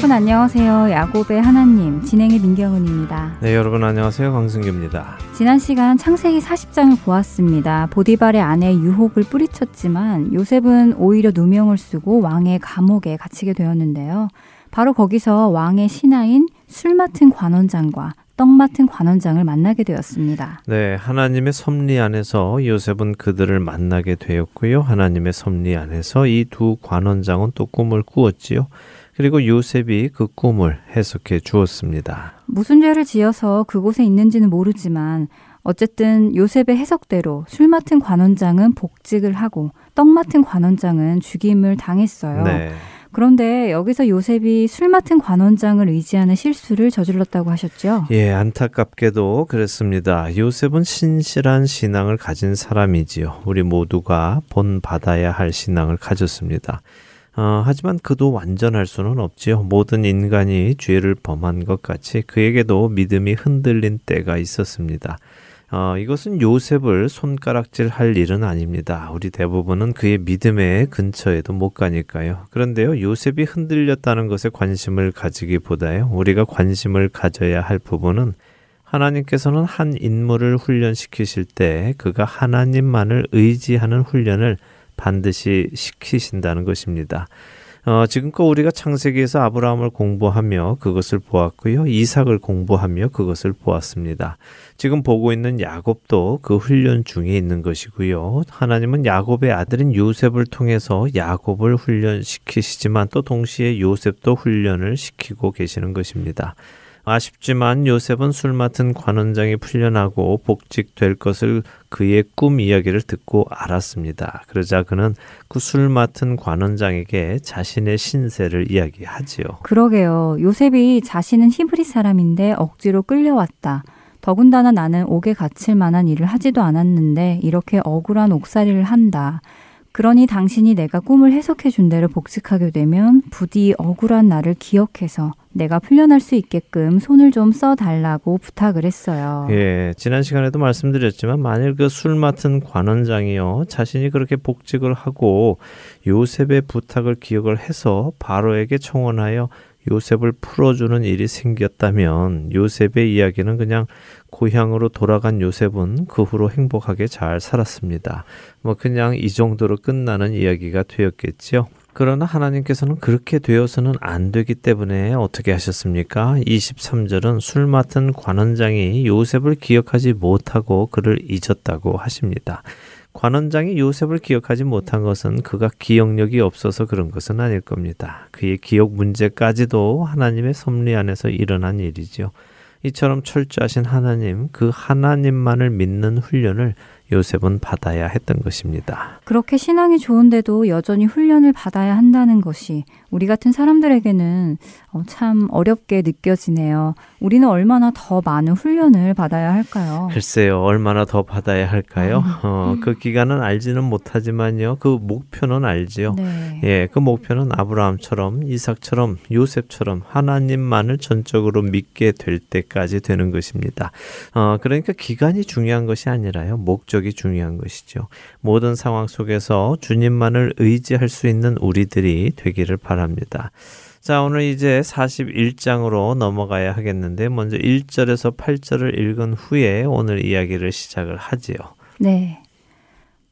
여러분 안녕하세요. 야곱의 하나님 진행의 민경은입니다. 네, 여러분 안녕하세요. 강승규입니다. 지난 시간 창세기 40장을 보았습니다. 보디발의 아내 유혹을 뿌리쳤지만 요셉은 오히려 누명을 쓰고 왕의 감옥에 갇히게 되었는데요. 바로 거기서 왕의 신하인 술 맡은 관원장과 떡 맡은 관원장을 만나게 되었습니다. 네, 하나님의 섭리 안에서 요셉은 그들을 만나게 되었고요. 하나님의 섭리 안에서 이 두 관원장은 또 꿈을 꾸었지요. 그리고 요셉이 그 꿈을 해석해 주었습니다. 무슨 죄를 지어서 그곳에 있는지는 모르지만 어쨌든 요셉의 해석대로 술 맡은 관원장은 복직을 하고 떡 맡은 관원장은 죽임을 당했어요. 네. 그런데 여기서 요셉이 술 맡은 관원장을 의지하는 실수를 저질렀다고 하셨죠? 예, 안타깝게도 그렇습니다. 요셉은 신실한 신앙을 가진 사람이지요. 우리 모두가 본받아야 할 신앙을 가졌습니다. 어, 하지만 그도 완전할 수는 없지요. 모든 인간이 죄를 범한 것 같이 그에게도 믿음이 흔들린 때가 있었습니다. 어, 이것은 요셉을 손가락질 할 일은 아닙니다. 우리 대부분은 그의 믿음의 근처에도 못 가니까요. 그런데요, 요셉이 흔들렸다는 것에 관심을 가지기보다요, 우리가 관심을 가져야 할 부분은 하나님께서는 한 인물을 훈련시키실 때 그가 하나님만을 의지하는 훈련을 반드시 시키신다는 것입니다. 어, 지금껏 우리가 창세기에서 아브라함을 공부하며 그것을 보았고요. 이삭을 공부하며 그것을 보았습니다. 지금 보고 있는 야곱도 그 훈련 중에 있는 것이고요. 하나님은 야곱의 아들인 요셉을 통해서 야곱을 훈련시키시지만 또 동시에 요셉도 훈련을 시키고 계시는 것입니다. 아쉽지만 요셉은 술 맡은 관원장이 풀려나고 복직될 것을 그의 꿈 이야기를 듣고 알았습니다. 그러자 그는 그 술 맡은 관원장에게 자신의 신세를 이야기하지요. 그러게요. 요셉이 자신은 히브리 사람인데 억지로 끌려왔다. 더군다나 나는 옥에 갇힐 만한 일을 하지도 않았는데 이렇게 억울한 옥살이를 한다. 그러니 당신이 내가 꿈을 해석해 준 대로 복직하게 되면 부디 억울한 나를 기억해서 내가 풀려날 수 있게끔 손을 좀 써달라고 부탁을 했어요. 예, 지난 시간에도 말씀드렸지만 만일 그 술 맡은 관원장이요 자신이 그렇게 복직을 하고 요셉의 부탁을 기억을 해서 바로에게 청원하여 요셉을 풀어주는 일이 생겼다면 요셉의 이야기는 그냥 고향으로 돌아간 요셉은 그 후로 행복하게 잘 살았습니다. 뭐 그냥 이 정도로 끝나는 이야기가 되었겠지요. 그러나 하나님께서는 그렇게 되어서는 안 되기 때문에 어떻게 하셨습니까? 23절은 술 맡은 관원장이 요셉을 기억하지 못하고 그를 잊었다고 하십니다. 관원장이 요셉을 기억하지 못한 것은 그가 기억력이 없어서 그런 것은 아닐 겁니다. 그의 기억 문제까지도 하나님의 섭리 안에서 일어난 일이지요. 이처럼 철저하신 하나님, 그 하나님만을 믿는 훈련을 요셉은 받아야 했던 것입니다. 그렇게 신앙이 좋은데도 여전히 훈련을 받아야 한다는 것이 우리 같은 사람들에게는 어, 참 어렵게 느껴지네요. 우리는 얼마나 더 많은 훈련을 받아야 할까요? 글쎄요, 얼마나 더 받아야 할까요? 음. 어, 그 기간은 알지는 못하지만요, 그 목표는 알지요. 네. 예, 그 목표는 아브라함처럼, 이삭처럼, 요셉처럼 하나님만을 전적으로 믿게 될 때까지 되는 것입니다. 어, 그러니까 기간이 중요한 것이 아니라요, 목적 이 중요한 것이죠. 모든 상황 속에서 주님만을 의지할 수 있는 우리들이 되기를 바랍니다. 바랍니다. 자, 오늘 이제 41장으로 넘어가야 하겠는데 먼저 1절에서 8절을 읽은 후에 오늘 이야기를 시작을 하지요. 네.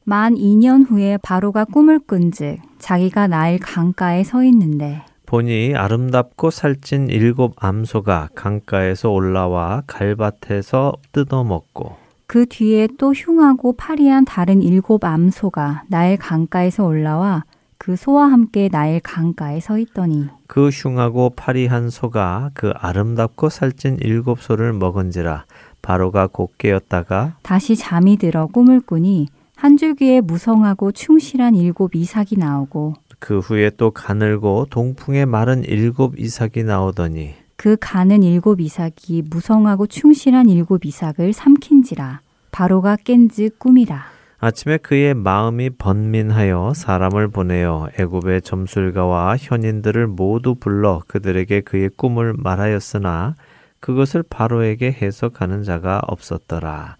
만 2년 후에 바로가 꿈을 꾼즉 자기가 나일 강가에 서 있는데 보니 아름답고 살찐 일곱 암소가 강가에서 올라와 갈밭에서 뜯어먹고 그 뒤에 또 흉하고 파리한 다른 일곱 암소가 나일 강가에서 올라와 그 소와 함께 나일 강가에 서 있더니 그 흉하고 파리한 소가 그 아름답고 살찐 일곱 소를 먹은지라 바로가 곧 깨었다가 다시 잠이 들어 꿈을 꾸니 한 줄기에 무성하고 충실한 일곱 이삭이 나오고 그 후에 또 가늘고 동풍에 마른 일곱 이삭이 나오더니 그 가는 일곱 이삭이 무성하고 충실한 일곱 이삭을 삼킨지라 바로가 깬즉 꿈이라 아침에 그의 마음이 번민하여 사람을 보내어 애굽의 점술가와 현인들을 모두 불러 그들에게 그의 꿈을 말하였으나 그것을 바로에게 해석하는 자가 없었더라.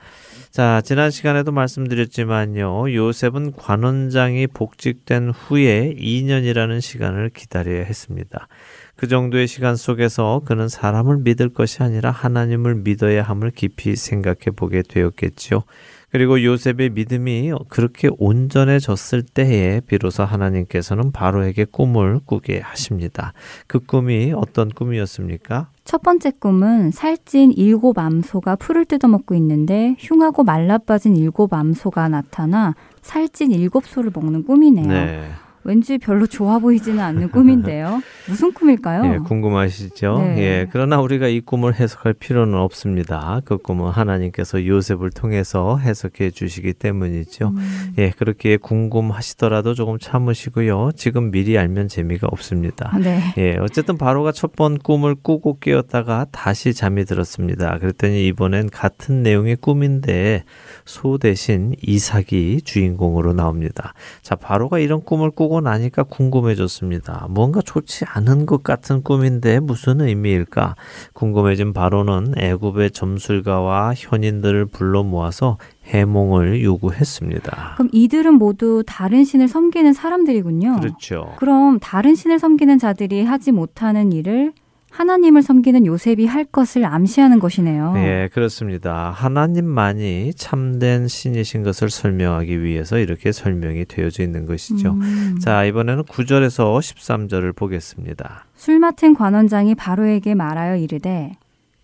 자, 지난 시간에도 말씀드렸지만요. 요셉은 관원장이 복직된 후에 2년이라는 시간을 기다려야 했습니다. 그 정도의 시간 속에서 그는 사람을 믿을 것이 아니라 하나님을 믿어야 함을 깊이 생각해 보게 되었겠지요. 그리고 요셉의 믿음이 그렇게 온전해졌을 때에 비로소 하나님께서는 바로에게 꿈을 꾸게 하십니다. 그 꿈이 어떤 꿈이었습니까? 첫 번째 꿈은 살찐 일곱 암소가 풀을 뜯어먹고 있는데 흉하고 말라빠진 일곱 암소가 나타나 살찐 일곱 소를 먹는 꿈이네요. 네. 왠지 별로 좋아 보이지는 않는 꿈인데요. 무슨 꿈일까요? 예, 궁금하시죠? 네. 예, 그러나 우리가 이 꿈을 해석할 필요는 없습니다. 그 꿈은 하나님께서 요셉을 통해서 해석해 주시기 때문이죠. 음. 예, 그렇게 궁금하시더라도 조금 참으시고요. 지금 미리 알면 재미가 없습니다. 네. 예, 어쨌든 바로가 첫 번 꿈을 꾸고 깨었다가 다시 잠이 들었습니다. 그랬더니 이번엔 같은 내용의 꿈인데 소 대신 이삭이 주인공으로 나옵니다. 자, 바로가 이런 꿈을 꾸고 나니까 궁금해졌습니다. 뭔가 좋지 않은 것 같은 꿈인데 무슨 의미일까? 궁금해진 바로는 애굽의 점술가와 현인들을 불러 모아서 해몽을 요구했습니다. 그럼 이들은 모두 다른 신을 섬기는 사람들이군요. 그렇죠. 그럼 다른 신을 섬기는 자들이 하지 못하는 일을 하나님을 섬기는 요셉이 할 것을 암시하는 것이네요. 네, 그렇습니다. 하나님만이 참된 신이신 것을 설명하기 위해서 이렇게 설명이 되어져 있는 것이죠. 음. 자, 이번에는 9절에서 13절을 보겠습니다. 술 맡은 관원장이 바로에게 말하여 이르되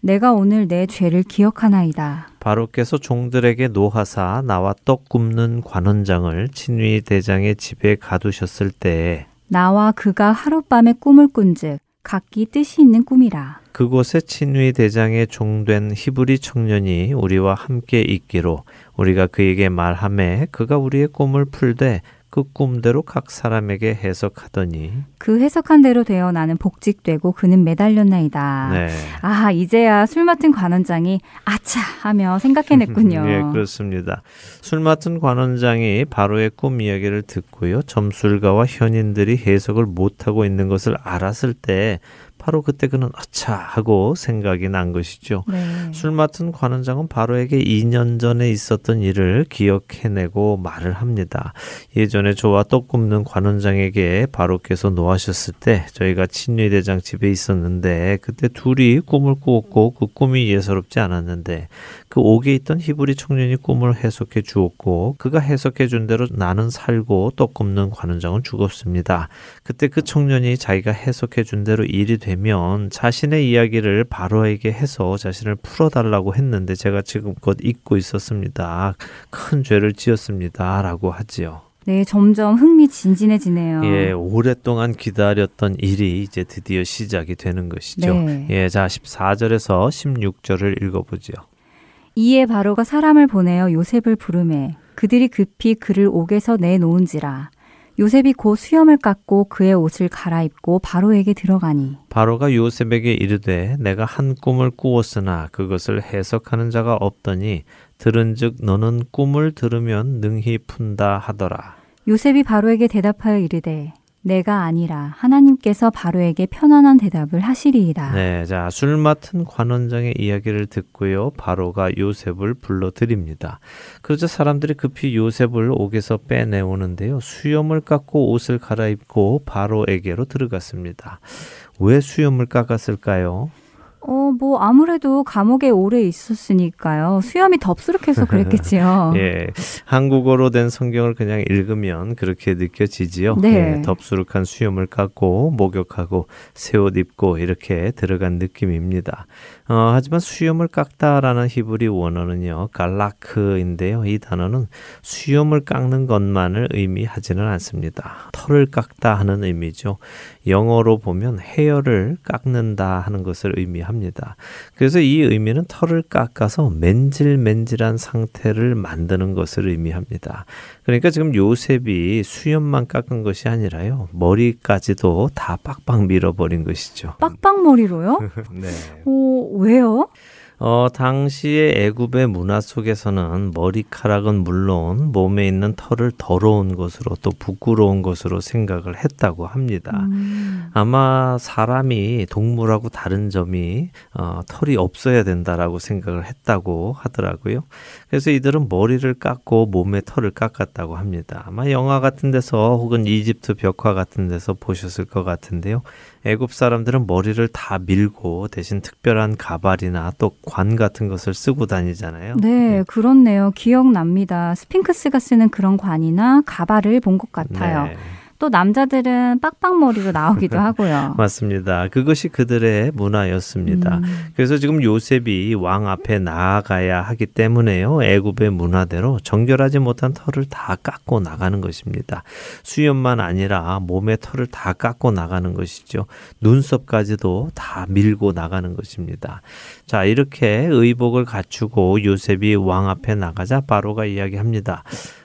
내가 오늘 내 죄를 기억하나이다. 바로께서 종들에게 노하사 나와 떡 굽는 관원장을 친위 대장의 집에 가두셨을 때에 나와 그가 하룻밤에 꿈을 꾼즉 각기 뜻이 있는 꿈이라. 그곳에 친위 대장의 종된 히브리 청년이 우리와 함께 있기로 우리가 그에게 말함에 그가 우리의 꿈을 풀되 그 꿈대로 각 사람에게 해석하더니 그 해석한 대로 되어 나는 복직되고 그는 매달렸나이다. 네. 아 이제야 술 맡은 관원장이 아차 하며 생각해냈군요. 예 그렇습니다. 술 맡은 관원장이 바로의 꿈 이야기를 듣고요 점술가와 현인들이 해석을 못하고 있는 것을 알았을 때 바로 그때 그는 아차 하고 생각이 난 것이죠. 네. 술 맡은 관원장은 바로에게 2년 전에 있었던 일을 기억해내고 말을 합니다. 예전에 저와 떡 굽는 관원장에게 바로께서 노하셨을 때 저희가 친위대장 집에 있었는데 그때 둘이 꿈을 꾸었고 그 꿈이 예사롭지 않았는데 그 옥에 있던 히브리 청년이 꿈을 해석해 주었고 그가 해석해 준 대로 나는 살고 떡 굽는 관원장은 죽었습니다. 그때 그 청년이 자기가 해석해 준 대로 일이 되 되면 자신의 이야기를 바로에게 해서 자신을 풀어달라고 했는데 제가 지금껏 잊고 있었습니다. 큰 죄를 지었습니다. 라고 하지요. 네, 점점 흥미진진해지네요. 예, 오랫동안 기다렸던 일이 이제 드디어 시작이 되는 것이죠. 네. 예, 자, 14절에서 16절을 읽어보죠. 이에 바로가 사람을 보내어 요셉을 부르매 그들이 급히 그를 옥에서 내놓은지라 요셉이 곧 수염을 깎고 그의 옷을 갈아입고 바로에게 들어가니. 바로가 요셉에게 이르되 내가 한 꿈을 꾸었으나 그것을 해석하는 자가 없더니 들은즉 너는 꿈을 들으면 능히 푼다 하더라. 요셉이 바로에게 대답하여 이르되 내가 아니라 하나님께서 바로에게 편안한 대답을 하시리이다. 네, 자, 술 맡은 관원장의 이야기를 듣고요. 바로가 요셉을 불러드립니다. 그러자 사람들이 급히 요셉을 옥에서 빼내오는데요. 수염을 깎고 옷을 갈아입고 바로에게로 들어갔습니다. 왜 수염을 깎았을까요? 어, 뭐 아무래도 감옥에 오래 있었으니까요. 수염이 덥수룩해서 그랬겠지요. 예. 한국어로 된 성경을 그냥 읽으면 그렇게 느껴지지요. 네. 예, 덥수룩한 수염을 깎고 목욕하고 새 옷 입고 이렇게 들어간 느낌입니다. 어, 하지만 수염을 깎다라는 히브리 원어는요. 갈라크인데요. 이 단어는 수염을 깎는 것만을 의미하지는 않습니다. 털을 깎다 하는 의미죠. 영어로 보면 헤어를 깎는다 하는 것을 의미합니다. 합니다. 그래서 이 의미는 털을 깎아서 맨질맨질한 상태를 만드는 것을 의미합니다. 그러니까 지금 요셉이 수염만 깎은 것이 아니라요. 머리까지도 다 빡빡 밀어버린 것이죠. 빡빡 머리로요? 네. 오, 왜요? 어, 당시의 애굽의 문화 속에서는 머리카락은 물론 몸에 있는 털을 더러운 것으로 또 부끄러운 것으로 생각을 했다고 합니다. 음. 아마 사람이 동물하고 다른 점이 어, 털이 없어야 된다라고 생각을 했다고 하더라고요. 그래서 이들은 머리를 깎고 몸에 털을 깎았다고 합니다. 아마 영화 같은 데서 혹은 이집트 벽화 같은 데서 보셨을 것 같은데요. 애굽 사람들은 머리를 다 밀고 대신 특별한 가발이나 또 관 같은 것을 쓰고 다니잖아요. 네, 네. 그렇네요. 기억납니다. 스핑크스가 쓰는 그런 관이나 가발을 본 것 같아요. 네. 또 남자들은 빡빡머리로 나오기도 하고요. 맞습니다. 그것이 그들의 문화였습니다. 음. 그래서 지금 요셉이 왕 앞에 나아가야 하기 때문에요. 애굽의 문화대로 정결하지 못한 털을 다 깎고 나가는 것입니다. 수염만 아니라 몸의 털을 다 깎고 나가는 것이죠. 눈썹까지도 다 밀고 나가는 것입니다. 자, 이렇게 의복을 갖추고 요셉이 왕 앞에 나가자 바로가 이야기합니다.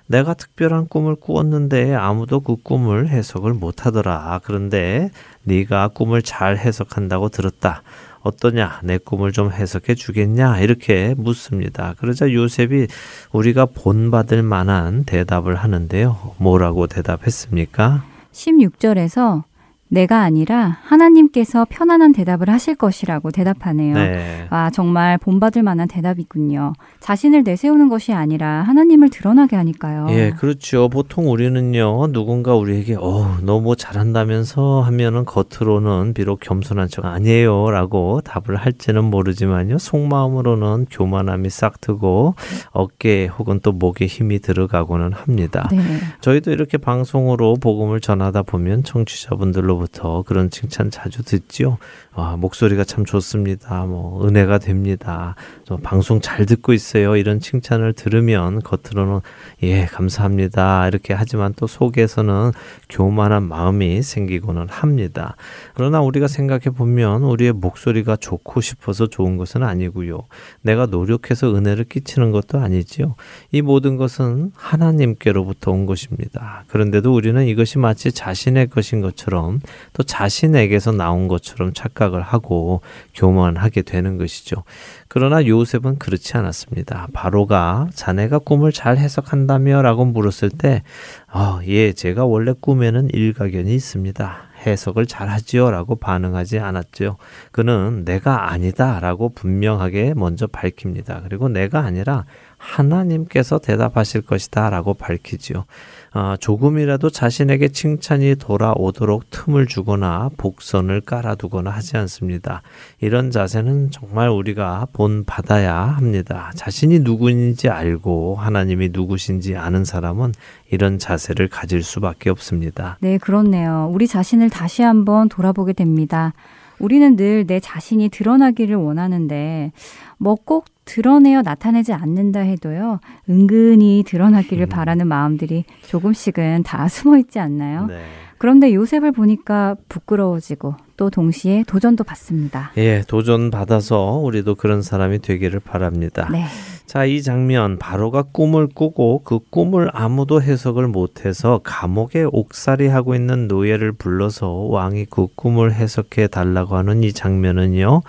내가 특별한 꿈을 꾸었는데 아무도 그 꿈을 해석을 못하더라. 그런데 네가 꿈을 잘 해석한다고 들었다. 어떠냐? 내 꿈을 좀 해석해 주겠냐? 이렇게 묻습니다. 그러자 요셉이 우리가 본받을 만한 대답을 하는데요. 뭐라고 대답했습니까? 16절에서 내가 아니라 하나님께서 편안한 대답을 하실 것이라고 대답하네요. 네. 아, 정말 본받을 만한 대답이군요. 자신을 내세우는 것이 아니라 하나님을 드러나게 하니까요. 예, 그렇죠. 보통 우리는요, 누군가 우리에게, 어, 너 뭐 잘한다면서 하면은 겉으로는 비록 겸손한 척 아니에요. 라고 답을 할지는 모르지만요, 속마음으로는 교만함이 싹 트고 어깨 혹은 또 목에 힘이 들어가고는 합니다. 네. 저희도 이렇게 방송으로 복음을 전하다 보면 청취자분들로 로부터 그런 칭찬 자주 듣지요. 아, 목소리가 참 좋습니다. 뭐 은혜가 됩니다. 방송 잘 듣고 있어요. 이런 칭찬을 들으면 겉으로는 예 감사합니다 이렇게 하지만 또 속에서는 교만한 마음이 생기고는 합니다. 그러나 우리가 생각해 보면 우리의 목소리가 좋고 싶어서 좋은 것은 아니고요. 내가 노력해서 은혜를 끼치는 것도 아니지요. 이 모든 것은 하나님께로부터 온 것입니다. 그런데도 우리는 이것이 마치 자신의 것인 것처럼 또 자신에게서 나온 것처럼 착각 을 하고 교만하게 되는 것이죠. 그러나 요셉은 그렇지 않았습니다. 바로가 자네가 꿈을 잘 해석한다며 라고 물었을 때, 아, 예, 제가 원래 꿈에는 일가견이 있습니다. 해석을 잘 하지요 라고 반응하지 않았죠. 그는 내가 아니다 라고 분명하게 먼저 밝힙니다. 그리고 내가 아니라 하나님께서 대답하실 것이다 라고 밝히지요. 어, 조금이라도 자신에게 칭찬이 돌아오도록 틈을 주거나 복선을 깔아두거나 하지 않습니다. 이런 자세는 정말 우리가 본 받아야 합니다. 자신이 누구인지 알고 하나님이 누구신지 아는 사람은 이런 자세를 가질 수밖에 없습니다. 네, 그렇네요. 우리 자신을 다시 한번 돌아보게 됩니다. 우리는 늘 내 자신이 드러나기를 원하는데 뭐 꼭 드러내어 나타내지 않는다 해도요, 은근히 드러나기를 음. 바라는 마음들이 조금씩은 다 숨어 있지 않나요? 네. 그런데 요셉을 보니까 부끄러워지고 또 동시에 도전도 받습니다. 예, 도전 받아서 우리도 그런 사람이 되기를 바랍니다. 네. 자, 이 장면 바로가 꿈을 꾸고 그 꿈을 아무도 해석을 못해서 감옥에 옥살이 하고 있는 노예를 불러서 왕이 그 꿈을 해석해 달라고 하는 이 장면은요.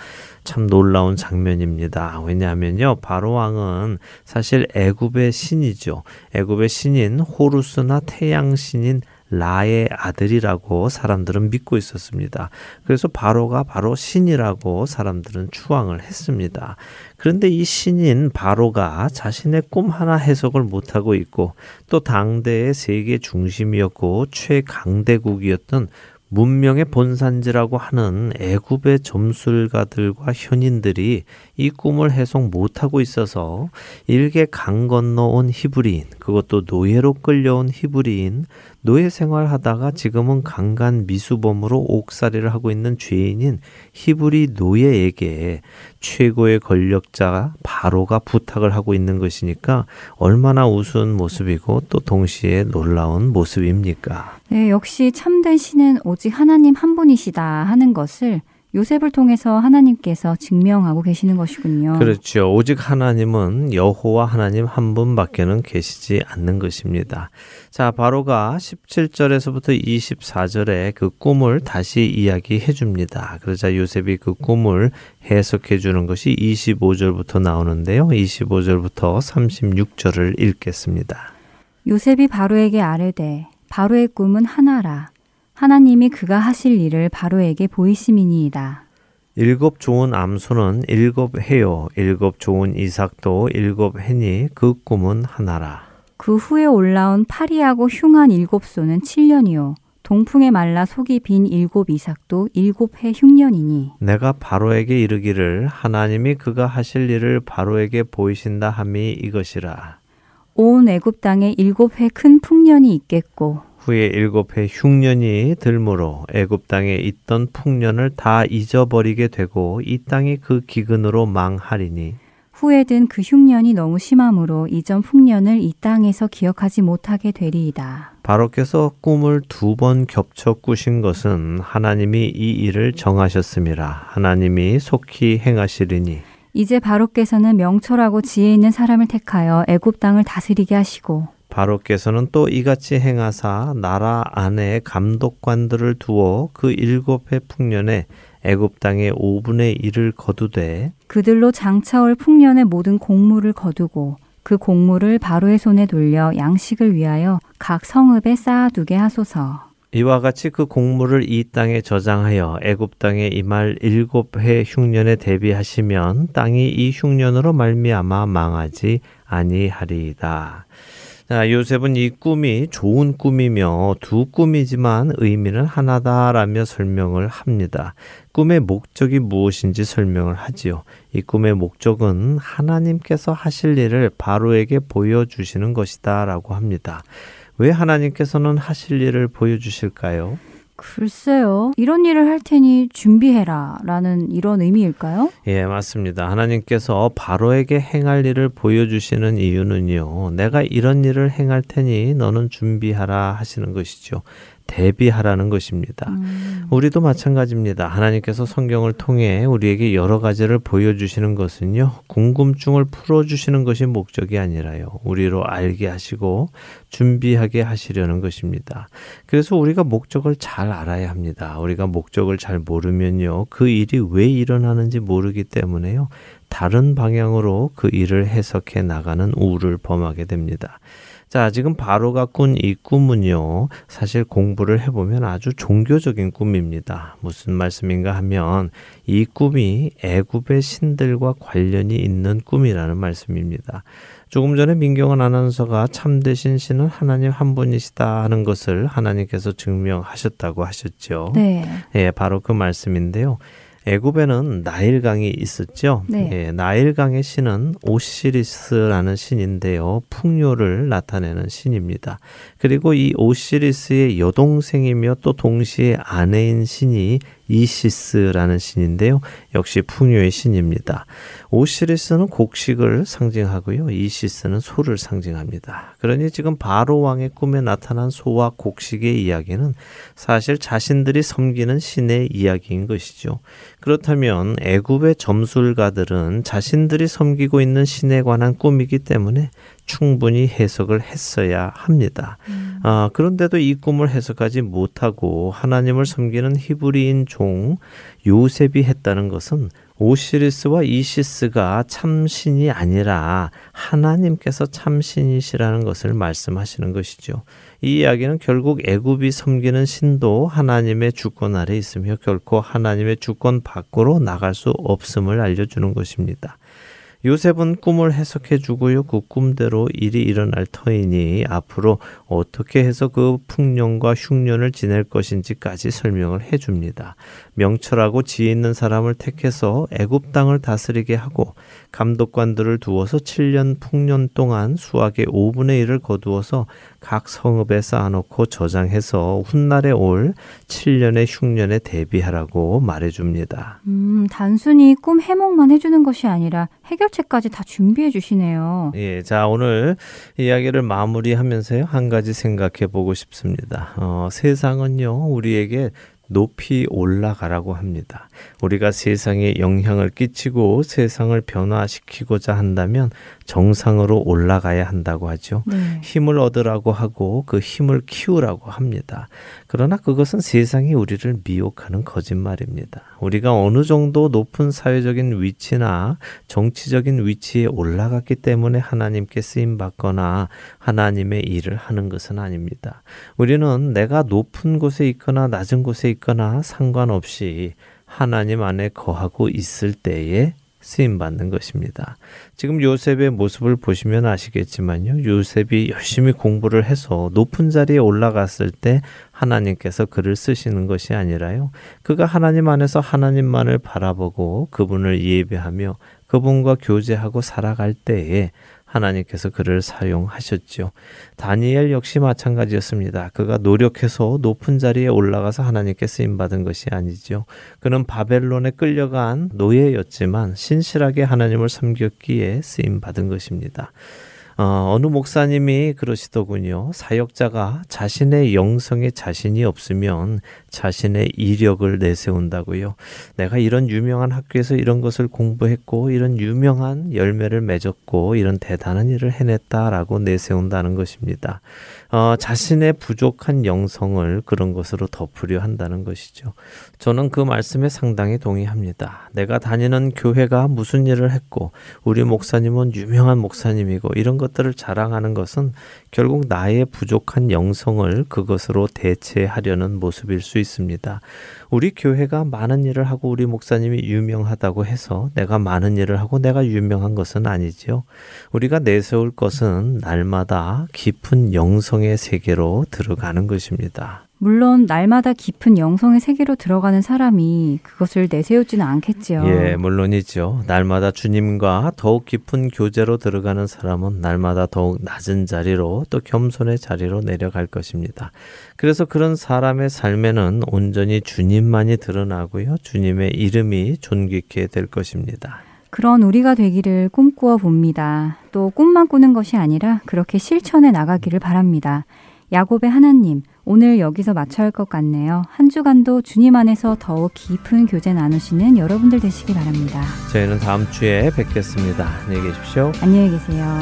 참 놀라운 장면입니다. 왜냐하면요. 바로 왕은 사실 애굽의 신이죠. 애굽의 신인 호루스나 태양 신인 라의 아들이라고 사람들은 믿고 있었습니다. 그래서 바로가 바로 신이라고 사람들은 추앙을 했습니다. 그런데 이 신인 바로가 자신의 꿈 하나 해석을 못하고 있고 또 당대의 세계 중심이었고 최강대국이었던 문명의 본산지라고 하는 애굽의 점술가들과 현인들이 이 꿈을 해석 못하고 있어서 일개 강 건너온 히브리인, 그것도 노예로 끌려온 히브리인, 노예 생활하다가 지금은 강간 미수범으로 옥살이를 하고 있는 죄인인 히브리 노예에게 최고의 권력자 바로가 부탁을 하고 있는 것이니까 얼마나 우스운 모습이고 또 동시에 놀라운 모습입니까? 네, 역시 참된 신은 오직 하나님 한 분이시다 하는 것을 요셉을 통해서 하나님께서 증명하고 계시는 것이군요. 그렇죠. 오직 하나님은 여호와 하나님 한 분밖에는 계시지 않는 것입니다. 자, 바로가 17절에서부터 24절에 그 꿈을 다시 이야기해 줍니다. 그러자 요셉이 그 꿈을 해석해 주는 것이 25절부터 나오는데요. 25절부터 36절을 읽겠습니다. 요셉이 바로에게 아뢰되 바로의 꿈은 하나라. 하나님이 그가 하실 일을 바로에게 보이심이니이다. 일곱 좋은 암소는 일곱 해요. 일곱 좋은 이삭도 일곱 해니 그 꿈은 하나라. 그 후에 올라온 파리하고 흉한 일곱 소는 7년이요. 동풍에 말라 속이 빈 일곱 이삭도 일곱 해 흉년이니. 내가 바로에게 이르기를 하나님이 그가 하실 일을 바로에게 보이신다 함이 이것이라. 온 애굽 땅에 일곱 해 큰 풍년이 있겠고 후에 일곱 해 흉년이 들므로 애굽 땅에 있던 풍년을 다 잊어버리게 되고 이 땅이 그 기근으로 망하리니. 후에 든 그 흉년이 너무 심함으로 이전 풍년을 이 땅에서 기억하지 못하게 되리이다. 바로께서 꿈을 두 번 겹쳐 꾸신 것은 하나님이 이 일을 정하셨음이라 하나님이 속히 행하시리니. 이제 바로께서는 명철하고 지혜 있는 사람을 택하여 애굽 땅을 다스리게 하시고 바로께서는 또 이같이 행하사 나라 안에 감독관들을 두어 그 일곱 해 풍년에 애굽 땅의 5분의 1을 거두되 그들로 장차올 풍년의 모든 곡물을 거두고 그 곡물을 바로의 손에 돌려 양식을 위하여 각 성읍에 쌓아두게 하소서. 이와 같이 그 곡물을 이 땅에 저장하여 애굽 땅에 임할 일곱 해 흉년에 대비하시면 땅이 이 흉년으로 말미암아 망하지 아니하리이다. 자, 요셉은 이 꿈이 좋은 꿈이며 두 꿈이지만 의미는 하나다라며 설명을 합니다. 꿈의 목적이 무엇인지 설명을 하지요. 이 꿈의 목적은 하나님께서 하실 일을 바로에게 보여주시는 것이다라고 합니다. 왜 하나님께서는 하실 일을 보여주실까요? 글쎄요. 이런 일을 할 테니 준비해라. 라는 이런 의미일까요? 예, 맞습니다. 하나님께서 바로에게 행할 일을 보여주시는 이유는요. 내가 이런 일을 행할 테니 너는 준비하라 하시는 것이죠. 대비하라는 것입니다. 음. 우리도 마찬가지입니다. 하나님께서 성경을 통해 우리에게 여러 가지를 보여주시는 것은요, 궁금증을 풀어주시는 것이 목적이 아니라요, 우리로 알게 하시고 준비하게 하시려는 것입니다. 그래서 우리가 목적을 잘 알아야 합니다. 우리가 목적을 잘 모르면요, 그 일이 왜 일어나는지 모르기 때문에요, 다른 방향으로 그 일을 해석해 나가는 우를 범하게 됩니다. 자, 지금 바로가 꾼 이 꿈은요, 사실 공부를 해보면 아주 종교적인 꿈입니다. 무슨 말씀인가 하면 이 꿈이 애굽의 신들과 관련이 있는 꿈이라는 말씀입니다. 조금 전에 민경은 아나운서가 참되신 신은 하나님 한 분이시다 하는 것을 하나님께서 증명하셨다고 하셨죠. 네. 예, 바로 그 말씀인데요. 애굽에는 나일강이 있었죠. 네. 예, 나일강의 신은 오시리스라는 신인데요. 풍요를 나타내는 신입니다. 그리고 이 오시리스의 여동생이며 또 동시에 아내인 신이 이시스라는 신인데요. 역시 풍요의 신입니다. 오시리스는 곡식을 상징하고요. 이시스는 소를 상징합니다. 그러니 지금 바로 왕의 꿈에 나타난 소와 곡식의 이야기는 사실 자신들이 섬기는 신의 이야기인 것이죠. 그렇다면 애굽의 점술가들은 자신들이 섬기고 있는 신에 관한 꿈이기 때문에 충분히 해석을 했어야 합니다. 음. 아, 그런데도 이 꿈을 해석하지 못하고 하나님을 섬기는 히브리인 종 요셉이 했다는 것은 오시리스와 이시스가 참신이 아니라 하나님께서 참신이시라는 것을 말씀하시는 것이죠. 이 이야기는 결국 애굽이 섬기는 신도 하나님의 주권 아래 있으며 결코 하나님의 주권 밖으로 나갈 수 없음을 알려주는 것입니다. 요셉은 꿈을 해석해 주고요. 그 꿈대로 일이 일어날 터이니 앞으로 어떻게 해서 그 풍년과 흉년을 지낼 것인지까지 설명을 해 줍니다. 명철하고 지혜 있는 사람을 택해서 애굽 땅을 다스리게 하고 감독관들을 두어서 7년 풍년 동안 수확의 5분의 1을 거두어서 각 성읍에 쌓아놓고 저장해서 훗날에 올 7년의 흉년에 대비하라고 말해줍니다. 음, 단순히 꿈 해몽만 해주는 것이 아니라 해결책까지 다 준비해 주시네요. 예, 자 오늘 이야기를 마무리하면서요 한 가지 생각해 보고 싶습니다. 어, 세상은요 우리에게 높이 올라가라고 합니다. 우리가 세상에 영향을 끼치고 세상을 변화시키고자 한다면 정상으로 올라가야 한다고 하죠. 네. 힘을 얻으라고 하고 그 힘을 키우라고 합니다. 그러나 그것은 세상이 우리를 미혹하는 거짓말입니다. 우리가 어느 정도 높은 사회적인 위치나 정치적인 위치에 올라갔기 때문에 하나님께 쓰임 받거나 하나님의 일을 하는 것은 아닙니다. 우리는 내가 높은 곳에 있거나 낮은 곳에 있거나 상관없이 하나님 안에 거하고 있을 때에 쓰임 받는 것입니다. 지금 요셉의 모습을 보시면 아시겠지만요. 요셉이 열심히 공부를 해서 높은 자리에 올라갔을 때 하나님께서 그를 쓰시는 것이 아니라요. 그가 하나님 안에서 하나님만을 바라보고 그분을 예배하며 그분과 교제하고 살아갈 때에 하나님께서 그를 사용하셨죠. 다니엘 역시 마찬가지였습니다. 그가 노력해서 높은 자리에 올라가서 하나님께 쓰임 받은 것이 아니죠. 그는 바벨론에 끌려간 노예였지만 신실하게 하나님을 섬겼기에 쓰임 받은 것입니다. 어, 어느 목사님이 그러시더군요. 사역자가 자신의 영성에 자신이 없으면 자신의 이력을 내세운다고요. 내가 이런 유명한 학교에서 이런 것을 공부했고, 이런 유명한 열매를 맺었고, 이런 대단한 일을 해냈다라고 내세운다는 것입니다. 어, 자신의 부족한 영성을 그런 것으로 덮으려 한다는 것이죠. 저는 그 말씀에 상당히 동의합니다. 내가 다니는 교회가 무슨 일을 했고, 우리 목사님은 유명한 목사님이고, 이런 것들을 자랑하는 것은 결국 나의 부족한 영성을 그것으로 대체하려는 모습일 수 있습니다. 우리 교회가 많은 일을 하고 우리 목사님이 유명하다고 해서 내가 많은 일을 하고 내가 유명한 것은 아니지요. 우리가 내세울 것은 날마다 깊은 영성의 세계로 들어가는 것입니다. 물론 날마다 깊은 영성의 세계로 들어가는 사람이 그것을 내세우지는 않겠지요. 예, 물론이죠. 날마다 주님과 더욱 깊은 교제로 들어가는 사람은 날마다 더욱 낮은 자리로 또 겸손의 자리로 내려갈 것입니다. 그래서 그런 사람의 삶에는 온전히 주님만이 드러나고요. 주님의 이름이 존귀케 될 것입니다. 그런 우리가 되기를 꿈꾸어 봅니다. 또 꿈만 꾸는 것이 아니라 그렇게 실천해 나가기를 바랍니다. 야곱의 하나님, 오늘 여기서 마쳐야 할 것 같네요. 한 주간도 주님 안에서 더욱 깊은 교제 나누시는 여러분들 되시기 바랍니다. 저희는 다음 주에 뵙겠습니다. 안녕히 계십시오. 안녕히 계세요.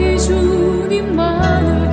우리 주님만을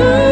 안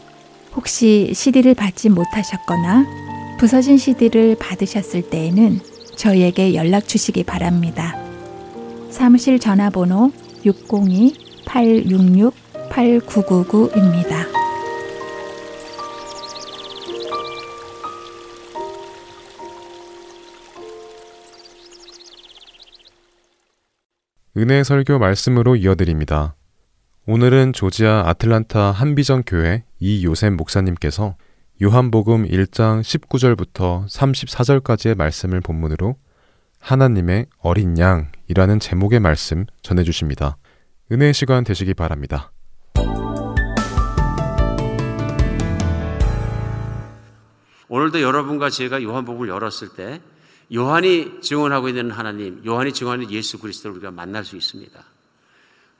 혹시 CD를 받지 못하셨거나 부서진 CD를 받으셨을 때에는 저희에게 연락 주시기 바랍니다. 사무실 전화번호 602-866-8999입니다. 은혜 설교 말씀으로 이어드립니다. 오늘은 조지아 아틀란타 한비전 교회 이 요셉 목사님께서 요한복음 1장 19절부터 34절까지의 말씀을 본문으로 하나님의 어린 양이라는 제목의 말씀 전해 주십니다. 은혜의 시간 되시기 바랍니다. 오늘도 여러분과 제가 요한복음을 열었을 때 요한이 증언하고 있는 하나님, 요한이 증언하는 예수 그리스도를 우리가 만날 수 있습니다.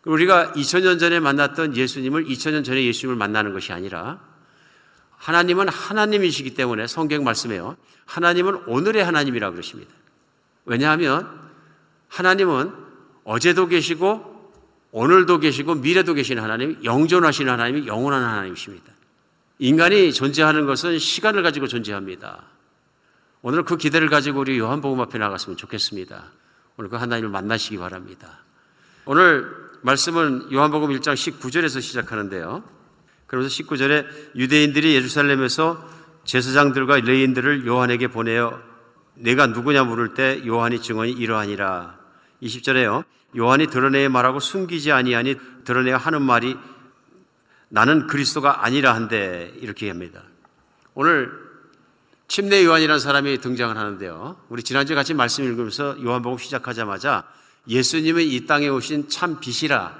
우리가 2000년 전에 만났던 예수님을 2000년 전에 예수님을 만나는 것이 아니라 하나님은 하나님이시기 때문에 성경 말씀에요. 하나님은 오늘의 하나님이라고 그러십니다. 왜냐하면 하나님은 어제도 계시고 오늘도 계시고 미래도 계신 하나님, 영존하신 하나님이 영원한 하나님이십니다. 인간이 존재하는 것은 시간을 가지고 존재합니다. 오늘 그 기대를 가지고 우리 요한복음 앞에 나갔으면 좋겠습니다. 오늘 그 하나님을 만나시기 바랍니다. 오늘 말씀은 요한복음 1장 19절에서 시작하는데요. 그러면서 19절에 유대인들이 예루살렘에서 제사장들과 레인들을 요한에게 보내어 내가 누구냐 물을 때 요한이 증언이 이러하니라. 20절에요. 요한이 드러내어 말하고 숨기지 아니하니 드러내어 하는 말이 나는 그리스도가 아니라 한데 이렇게 합니다. 오늘 침례 요한이라는 사람이 등장을 하는데요. 우리 지난주에 같이 말씀 읽으면서 요한복음 시작하자마자 예수님의 이 땅에 오신 참 빛이라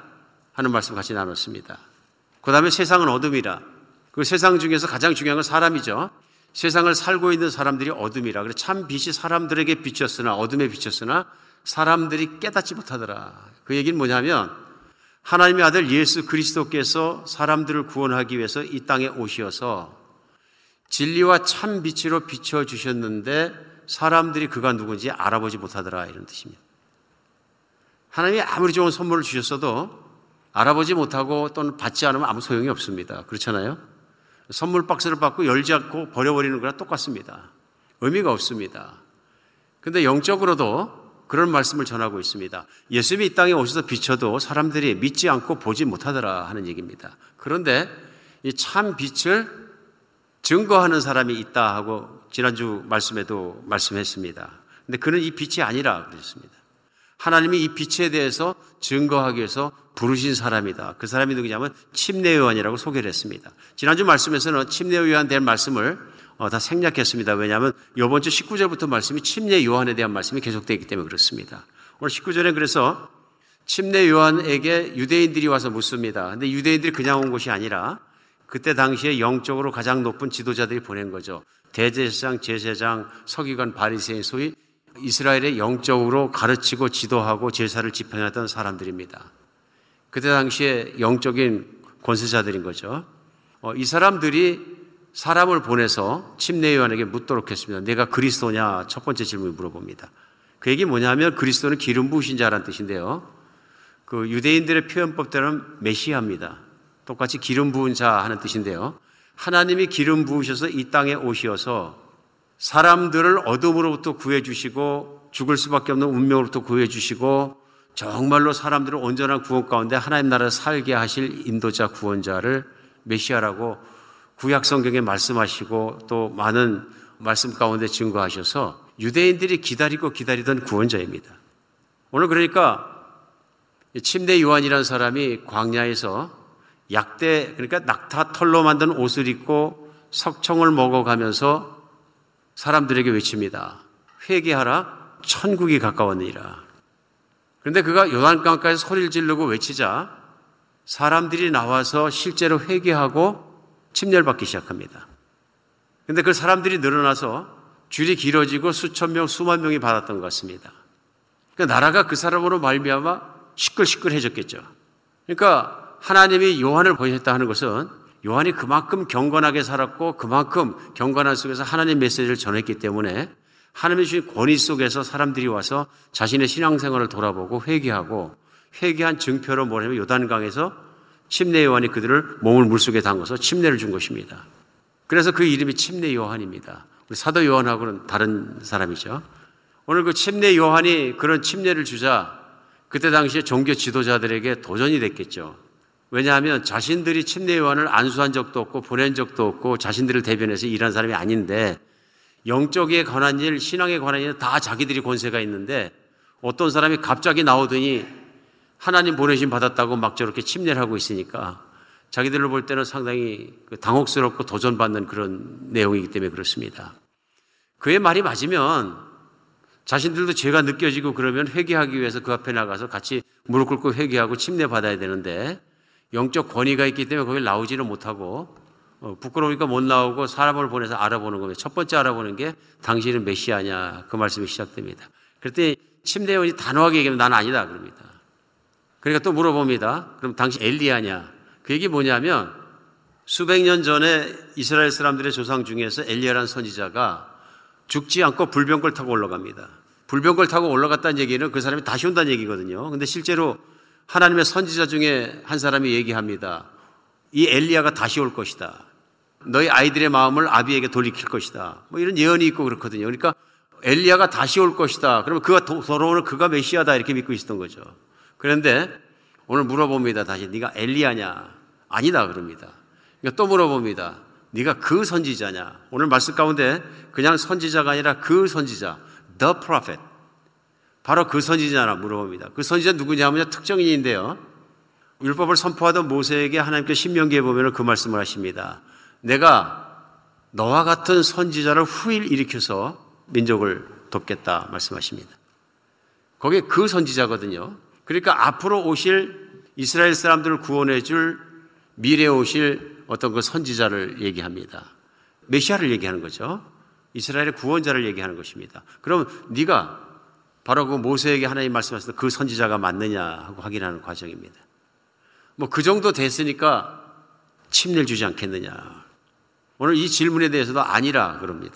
하는 말씀 같이 나눴습니다. 그 다음에 세상은 어둠이라. 그 세상 중에서 가장 중요한 건 사람이죠. 세상을 살고 있는 사람들이 어둠이라. 그래서 참 빛이 사람들에게 비쳤으나 어둠에 비쳤으나 사람들이 깨닫지 못하더라. 그 얘기는 뭐냐면 하나님의 아들 예수 그리스도께서 사람들을 구원하기 위해서 이 땅에 오셔서 진리와 참 빛으로 비춰 주셨는데 사람들이 그가 누군지 알아보지 못하더라 이런 뜻입니다. 하나님이 아무리 좋은 선물을 주셨어도 알아보지 못하고 또는 받지 않으면 아무 소용이 없습니다. 그렇잖아요? 선물 박스를 받고 열지 않고 버려버리는 거랑 똑같습니다. 의미가 없습니다. 근데 영적으로도 그런 말씀을 전하고 있습니다. 예수님이 이 땅에 오셔서 비춰도 사람들이 믿지 않고 보지 못하더라 하는 얘기입니다. 그런데 이 참 빛을 증거하는 사람이 있다 하고 지난주 말씀에도 말씀했습니다. 근데 그는 이 빛이 아니라 그랬습니다. 하나님이 이 빛에 대해서 증거하기 위해서 부르신 사람이다. 그 사람이 누구냐면 침례 요한이라고 소개를 했습니다. 지난주 말씀에서는 침례 요한 된 말씀을 어, 다 생략했습니다. 왜냐하면 이번 주 19절부터 말씀이 침례 요한에 대한 말씀이 계속되어 있기 때문에 그렇습니다. 오늘 19절에 그래서 침례 요한에게 유대인들이 와서 묻습니다. 근데 유대인들이 그냥 온 것이 아니라 그때 당시에 영적으로 가장 높은 지도자들이 보낸 거죠. 대제사장, 제사장, 서기관, 바리새인, 소위 이스라엘의 영적으로 가르치고 지도하고 제사를 집행했던 사람들입니다. 그때 당시에 영적인 권세자들인 거죠. 어, 이 사람들이 사람을 보내서 침례 요한에게 묻도록 했습니다. 내가 그리스도냐? 첫 번째 질문을 물어봅니다. 그 얘기 뭐냐면 그리스도는 기름 부으신 자라는 뜻인데요. 그 유대인들의 표현법대로는 메시아입니다. 똑같이 기름 부은 자 하는 뜻인데요. 하나님이 기름 부으셔서 이 땅에 오시어서 사람들을 어둠으로부터 구해주시고 죽을 수밖에 없는 운명으로부터 구해주시고 정말로 사람들을 온전한 구원 가운데 하나님 나라에 살게 하실 인도자 구원자를 메시아라고 구약 성경에 말씀하시고 또 많은 말씀 가운데 증거하셔서 유대인들이 기다리고 기다리던 구원자입니다. 오늘 그러니까 침대 요한이라는 사람이 광야에서 약대 그러니까 낙타 털로 만든 옷을 입고 석청을 먹어가면서 사람들에게 외칩니다. 회개하라 천국이 가까웠느니라. 그런데 그가 요단강가에서 소리를 지르고 외치자 사람들이 나와서 실제로 회개하고 침례를 받기 시작합니다. 근데 그 사람들이 늘어나서 줄이 길어지고 수천 명, 수만 명이 받았던 것 같습니다. 그러니까 나라가 그 사람으로 말미암아 시끌시끌해졌겠죠. 그러니까 하나님이 요한을 보셨다 하는 것은 요한이 그만큼 경건하게 살았고 그만큼 경건한 속에서 하나님 메시지를 전했기 때문에 하나님의 주신 권위 속에서 사람들이 와서 자신의 신앙생활을 돌아보고 회개하고 회개한 증표로 뭐냐면 요단강에서 침례 요한이 그들을 몸을 물속에 담궈서 침례를 준 것입니다. 그래서 그 이름이 침례 요한입니다. 우리 사도 요한하고는 다른 사람이죠. 오늘 그 침례 요한이 그런 침례를 주자 그때 당시에 종교 지도자들에게 도전이 됐겠죠. 왜냐하면 자신들이 침례 요한을 안수한 적도 없고 보낸 적도 없고 자신들을 대변해서 일한 사람이 아닌데 영적에 관한 일, 신앙에 관한 일 다 자기들이 권세가 있는데 어떤 사람이 갑자기 나오더니 하나님 보내심 받았다고 막 저렇게 침례를 하고 있으니까 자기들로 볼 때는 상당히 그 당혹스럽고 도전받는 그런 내용이기 때문에 그렇습니다. 그의 말이 맞으면 자신들도 죄가 느껴지고 그러면 회개하기 위해서 그 앞에 나가서 같이 무릎 꿇고 회개하고 침례 받아야 되는데 영적 권위가 있기 때문에 거기 나오지는 못하고 어, 부끄러우니까 못 나오고 사람을 보내서 알아보는 겁니다. 첫 번째 알아보는 게 당신은 메시아냐 그 말씀이 시작됩니다. 그랬더니 침례원이 단호하게 얘기하면 나는 아니다 그럽니다. 그러니까 또 물어봅니다. 그럼 당신 엘리야냐? 그 얘기 뭐냐면 수백 년 전에 이스라엘 사람들의 조상 중에서 엘리야라는 선지자가 죽지 않고 불병걸 타고 올라갑니다. 불병걸 타고 올라갔다는 얘기는 그 사람이 다시 온다는 얘기거든요. 근데 실제로 하나님의 선지자 중에 한 사람이 얘기합니다. 이 엘리야가 다시 올 것이다. 너희 아이들의 마음을 아비에게 돌이킬 것이다. 뭐 이런 예언이 있고 그렇거든요. 그러니까 엘리야가 다시 올 것이다. 그러면 그가 돌아오는 그가 메시아다 이렇게 믿고 있었던 거죠. 그런데 오늘 물어봅니다. 다시 네가 엘리야냐? 아니다 그럽니다. 그러니까 또 물어봅니다. 네가 그 선지자냐? 오늘 말씀 가운데 그냥 선지자가 아니라 그 선지자, the prophet. 바로 그 선지자라 물어봅니다. 그 선지자 누구냐면 특정인인데요. 율법을 선포하던 모세에게 하나님께 신명기에 보면 그 말씀을 하십니다. 내가 너와 같은 선지자를 후일 일으켜서 민족을 돕겠다 말씀하십니다. 거기에 그 선지자거든요. 그러니까 앞으로 오실 이스라엘 사람들을 구원해 줄 미래에 오실 어떤 그 선지자를 얘기합니다. 메시아를 얘기하는 거죠. 이스라엘의 구원자를 얘기하는 것입니다. 그럼 네가 바로 그 모세에게 하나님 말씀하셨던 그 선지자가 맞느냐 하고 확인하는 과정입니다. 뭐 그 정도 됐으니까 침례를 주지 않겠느냐. 오늘 이 질문에 대해서도 아니라 그럽니다.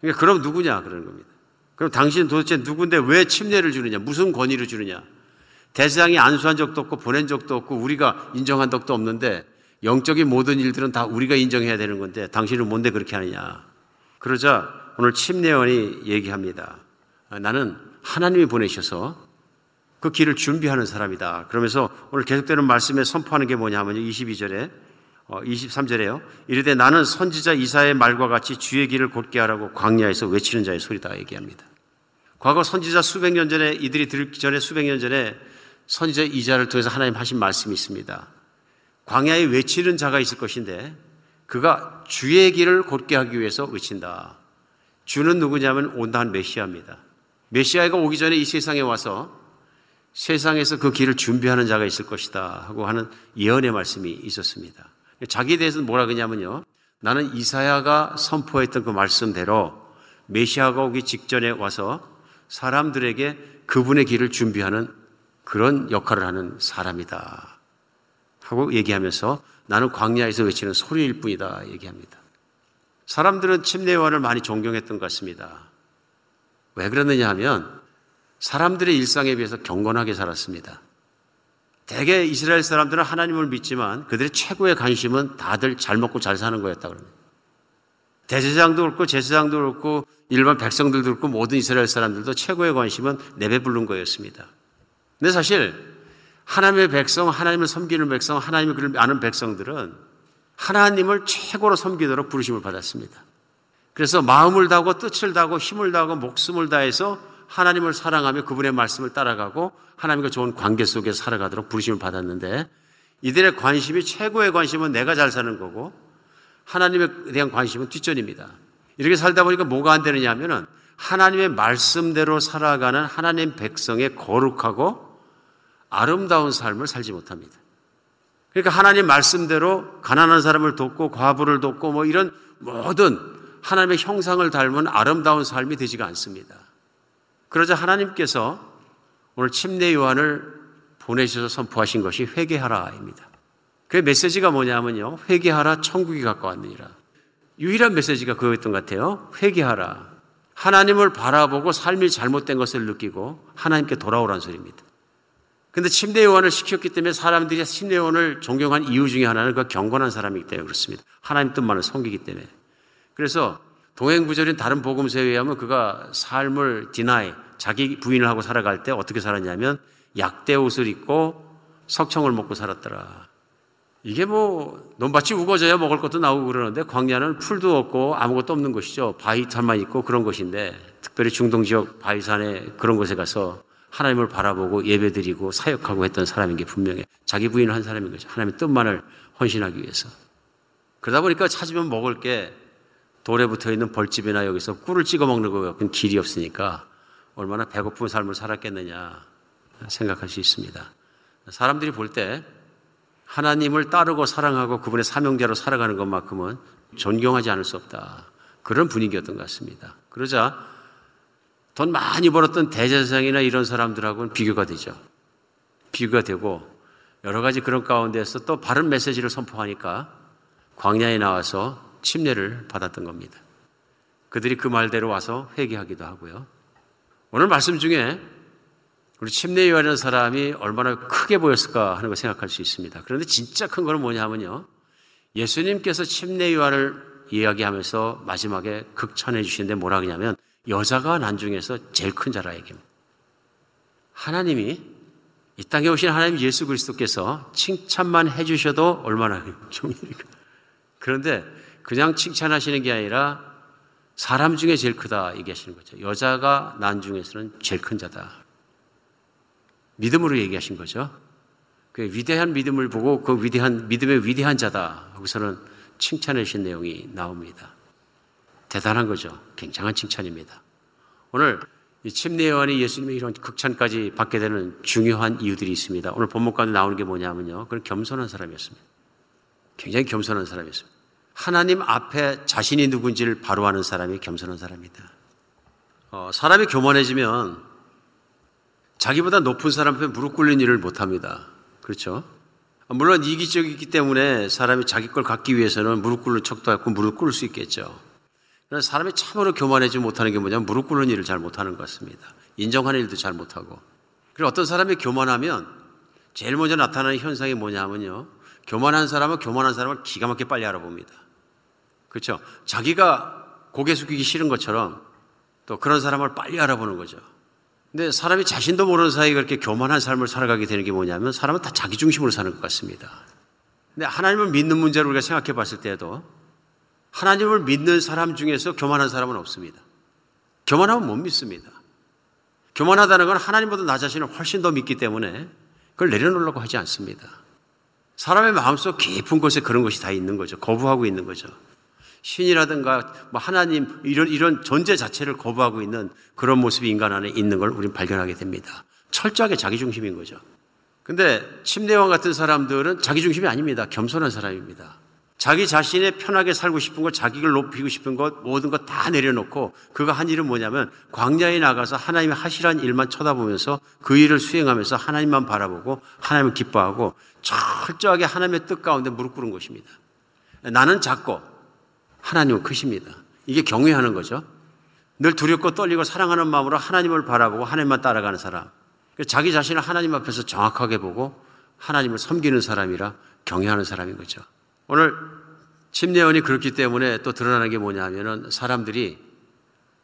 그러니까 그럼 누구냐 그러는 겁니다. 그럼 당신 도대체 누군데 왜 침례를 주느냐? 무슨 권위를 주느냐? 대세상이 안수한 적도 없고 보낸 적도 없고 우리가 인정한 적도 없는데 영적인 모든 일들은 다 우리가 인정해야 되는 건데 당신은 뭔데 그렇게 하느냐? 그러자 오늘 침례원이 얘기합니다. 아, 나는 하나님이 보내셔서 그 길을 준비하는 사람이다. 그러면서 오늘 계속되는 말씀에 선포하는 게 뭐냐면 22절에 23절에요. 어, 이르되 나는 선지자 이사의 말과 같이 주의 길을 곧게 하라고 광야에서 외치는 자의 소리다 얘기합니다. 과거 선지자 수백 년 전에 이들이 들기 전에 수백 년 전에 선지자 이자를 통해서 하나님 하신 말씀이 있습니다. 광야에 외치는 자가 있을 것인데 그가 주의 길을 곧게 하기 위해서 외친다. 주는 누구냐면 온다한 메시아입니다. 메시아가 오기 전에 이 세상에 와서 세상에서 그 길을 준비하는 자가 있을 것이다 하고 하는 예언의 말씀이 있었습니다. 자기에 대해서는 뭐라 그러냐면요. 나는 이사야가 선포했던 그 말씀대로 메시아가 오기 직전에 와서 사람들에게 그분의 길을 준비하는 그런 역할을 하는 사람이다. 하고 얘기하면서 나는 광야에서 외치는 소리일 뿐이다. 얘기합니다. 사람들은 침례요한을 많이 존경했던 것 같습니다. 왜 그러느냐 하면 사람들의 일상에 비해서 경건하게 살았습니다. 대개 이스라엘 사람들은 하나님을 믿지만 그들의 최고의 관심은 다들 잘 먹고 잘 사는 거였다 그럽니다. 대제사장도 그렇고 제사장도 그렇고 일반 백성들도 그렇고 모든 이스라엘 사람들도 최고의 관심은 내배 부른 거였습니다. 근데 사실 하나님의 백성, 하나님을 섬기는 백성, 하나님을 아는 백성들은 하나님을 최고로 섬기도록 부르심을 받았습니다. 그래서 마음을 다하고 뜻을 다하고 힘을 다하고 목숨을 다해서 하나님을 사랑하며 그분의 말씀을 따라가고 하나님과 좋은 관계 속에 살아가도록 부르심을 받았는데 이들의 관심이 최고의 관심은 내가 잘 사는 거고 하나님에 대한 관심은 뒷전입니다. 이렇게 살다 보니까 뭐가 안 되느냐 하면은 하나님의 말씀대로 살아가는 하나님 백성의 거룩하고 아름다운 삶을 살지 못합니다. 그러니까 하나님 말씀대로 가난한 사람을 돕고 과부를 돕고 뭐 이런 모든 하나님의 형상을 닮은 아름다운 삶이 되지가 않습니다. 그러자 하나님께서 오늘 침례 요한을 보내셔서 선포하신 것이 회개하라입니다. 그 메시지가 뭐냐면요. 회개하라 천국이 가까웠느니라. 유일한 메시지가 그거였던 것 같아요. 회개하라. 하나님을 바라보고 삶이 잘못된 것을 느끼고 하나님께 돌아오라는 소리입니다. 근데 침례 요한을 시켰기 때문에 사람들이 침례 요한을 존경한 이유 중에 하나는 그 경건한 사람이기 때문에 그렇습니다. 하나님 뜻만을 섬기기 때문에. 그래서 동행구절인 다른 복음서에 의하면 그가 삶을 디나이, 자기 부인을 하고 살아갈 때 어떻게 살았냐면 약대 옷을 입고 석청을 먹고 살았더라. 이게 뭐 논밭이 우거져야 먹을 것도 나오고 그러는데 광야는 풀도 없고 아무것도 없는 것이죠. 바위산만 있고 그런 것인데 특별히 중동 지역 바위산에 그런 곳에 가서 하나님을 바라보고 예배드리고 사역하고 했던 사람인 게 분명해. 자기 부인을 한 사람인 거죠. 하나님의 뜻만을 헌신하기 위해서. 그러다 보니까 찾으면 먹을 게 돌에 붙어 있는 벌집이나 여기서 꿀을 찍어 먹는 거 같은 길이 없으니까 얼마나 배고픈 삶을 살았겠느냐 생각할 수 있습니다. 사람들이 볼 때 하나님을 따르고 사랑하고 그분의 사명자로 살아가는 것만큼은 존경하지 않을 수 없다. 그런 분위기였던 것 같습니다. 그러자 돈 많이 벌었던 대제사장이나 이런 사람들하고는 비교가 되죠. 비교가 되고 여러 가지 그런 가운데서 또 바른 메시지를 선포하니까 광야에 나와서 침례를 받았던 겁니다. 그들이 그 말대로 와서 회개하기도 하고요. 오늘 말씀 중에 우리 침례 요한이라는 사람이 얼마나 크게 보였을까 하는 걸 생각할 수 있습니다. 그런데 진짜 큰 거는 뭐냐면요. 예수님께서 침례 요한을 이야기하면서 마지막에 극찬해 주시는데 뭐라 그러냐면 여자가 난 중에서 제일 큰 자라 얘기입니다. 하나님이 이 땅에 오신 하나님 예수 그리스도께서 칭찬만 해주셔도 얼마나 종이니까. 그런데 그냥 칭찬하시는 게 아니라 사람 중에 제일 크다 얘기하시는 거죠. 여자가 난 중에서는 제일 큰 자다. 믿음으로 얘기하신 거죠. 그 위대한 믿음을 보고 그 위대한 믿음의 위대한 자다 하고서는 칭찬해 주신 내용이 나옵니다. 대단한 거죠. 굉장한 칭찬입니다. 오늘 이 침례 요한이 예수님의 이런 극찬까지 받게 되는 중요한 이유들이 있습니다. 오늘 본문 가운데 나오는 게 뭐냐면요. 그런 겸손한 사람이었습니다. 굉장히 겸손한 사람이었습니다. 하나님 앞에 자신이 누군지를 바로 아는 사람이 겸손한 사람이다. 어, 사람이 교만해지면 자기보다 높은 사람 앞에 무릎 꿇는 일을 못 합니다. 그렇죠? 물론 이기적이기 때문에 사람이 자기 걸 갖기 위해서는 무릎 꿇는 척도 하고 무릎 꿇을 수 있겠죠. 그러나 사람이 참으로 교만하지 못하는 게 뭐냐면 무릎 꿇는 일을 잘 못하는 것 같습니다. 인정하는 일도 잘 못하고. 그리고 어떤 사람이 교만하면 제일 먼저 나타나는 현상이 뭐냐면요. 교만한 사람은 교만한 사람을 기가 막히게 빨리 알아봅니다. 그렇죠? 자기가 고개 숙이기 싫은 것처럼 또 그런 사람을 빨리 알아보는 거죠. 근데 사람이 자신도 모르는 사이에 그렇게 교만한 삶을 살아가게 되는 게 뭐냐면 사람은 다 자기 중심으로 사는 것 같습니다. 근데 하나님을 믿는 문제를 우리가 생각해 봤을 때도 하나님을 믿는 사람 중에서 교만한 사람은 없습니다. 교만하면 못 믿습니다. 교만하다는 건 하나님보다 나 자신을 훨씬 더 믿기 때문에 그걸 내려놓으려고 하지 않습니다. 사람의 마음속 깊은 곳에 그런 것이 다 있는 거죠. 거부하고 있는 거죠. 신이라든가 뭐 하나님 이런 이런 존재 자체를 거부하고 있는 그런 모습이 인간 안에 있는 걸 우리는 발견하게 됩니다. 철저하게 자기 중심인 거죠. 근데 침례왕 같은 사람들은 자기 중심이 아닙니다. 겸손한 사람입니다. 자기 자신의 편하게 살고 싶은 것, 자기를 높이고 싶은 것, 모든 것 다 내려놓고 그가 한 일은 뭐냐면 광야에 나가서 하나님의 하시란 일만 쳐다보면서 그 일을 수행하면서 하나님만 바라보고 하나님을 기뻐하고 철저하게 하나님의 뜻 가운데 무릎 꿇은 것입니다. 나는 작고 하나님은 크십니다. 이게 경외하는 거죠. 늘 두렵고 떨리고 사랑하는 마음으로 하나님을 바라보고 하나님만 따라가는 사람. 자기 자신을 하나님 앞에서 정확하게 보고 하나님을 섬기는 사람이라 경외하는 사람인 거죠. 오늘 침례원이 그렇기 때문에 또 드러나는 게 뭐냐 하면은 사람들이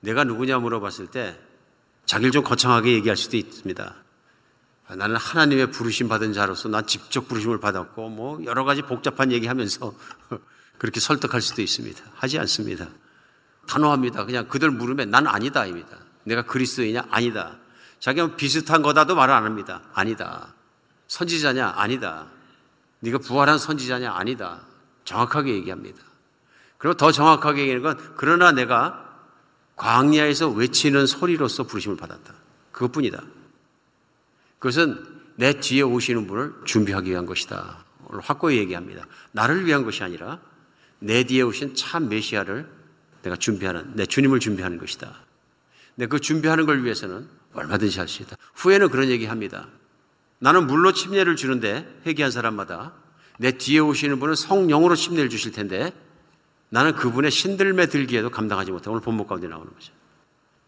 내가 누구냐 물어봤을 때 자기를 좀 거창하게 얘기할 수도 있습니다. 나는 하나님의 부르심 받은 자로서 난 직접 부르심을 받았고 뭐 여러 가지 복잡한 얘기하면서 그렇게 설득할 수도 있습니다. 하지 않습니다. 단호합니다. 그냥 그들 물으면 난 아니다입니다. 내가 그리스도이냐? 아니다. 자기는 비슷한 거다도 말을 안 합니다. 아니다. 선지자냐? 아니다. 네가 부활한 선지자냐? 아니다. 정확하게 얘기합니다. 그리고 더 정확하게 얘기하는 건 그러나 내가 광야에서 외치는 소리로서 부르심을 받았다. 그것뿐이다. 그것은 내 뒤에 오시는 분을 준비하기 위한 것이다. 오늘 확고히 얘기합니다. 나를 위한 것이 아니라 내 뒤에 오신 참 메시아를 내가 준비하는, 내 주님을 준비하는 것이다. 내그 준비하는 걸 위해서는 얼마든지 할 수 있다. 후에는 그런 얘기 합니다. 나는 물로 침례를 주는데 회개한 사람마다 내 뒤에 오시는 분은 성령으로 침례를 주실 텐데 나는 그분의 신들매 들기에도 감당하지 못해. 오늘 본목 가운데 나오는 거죠.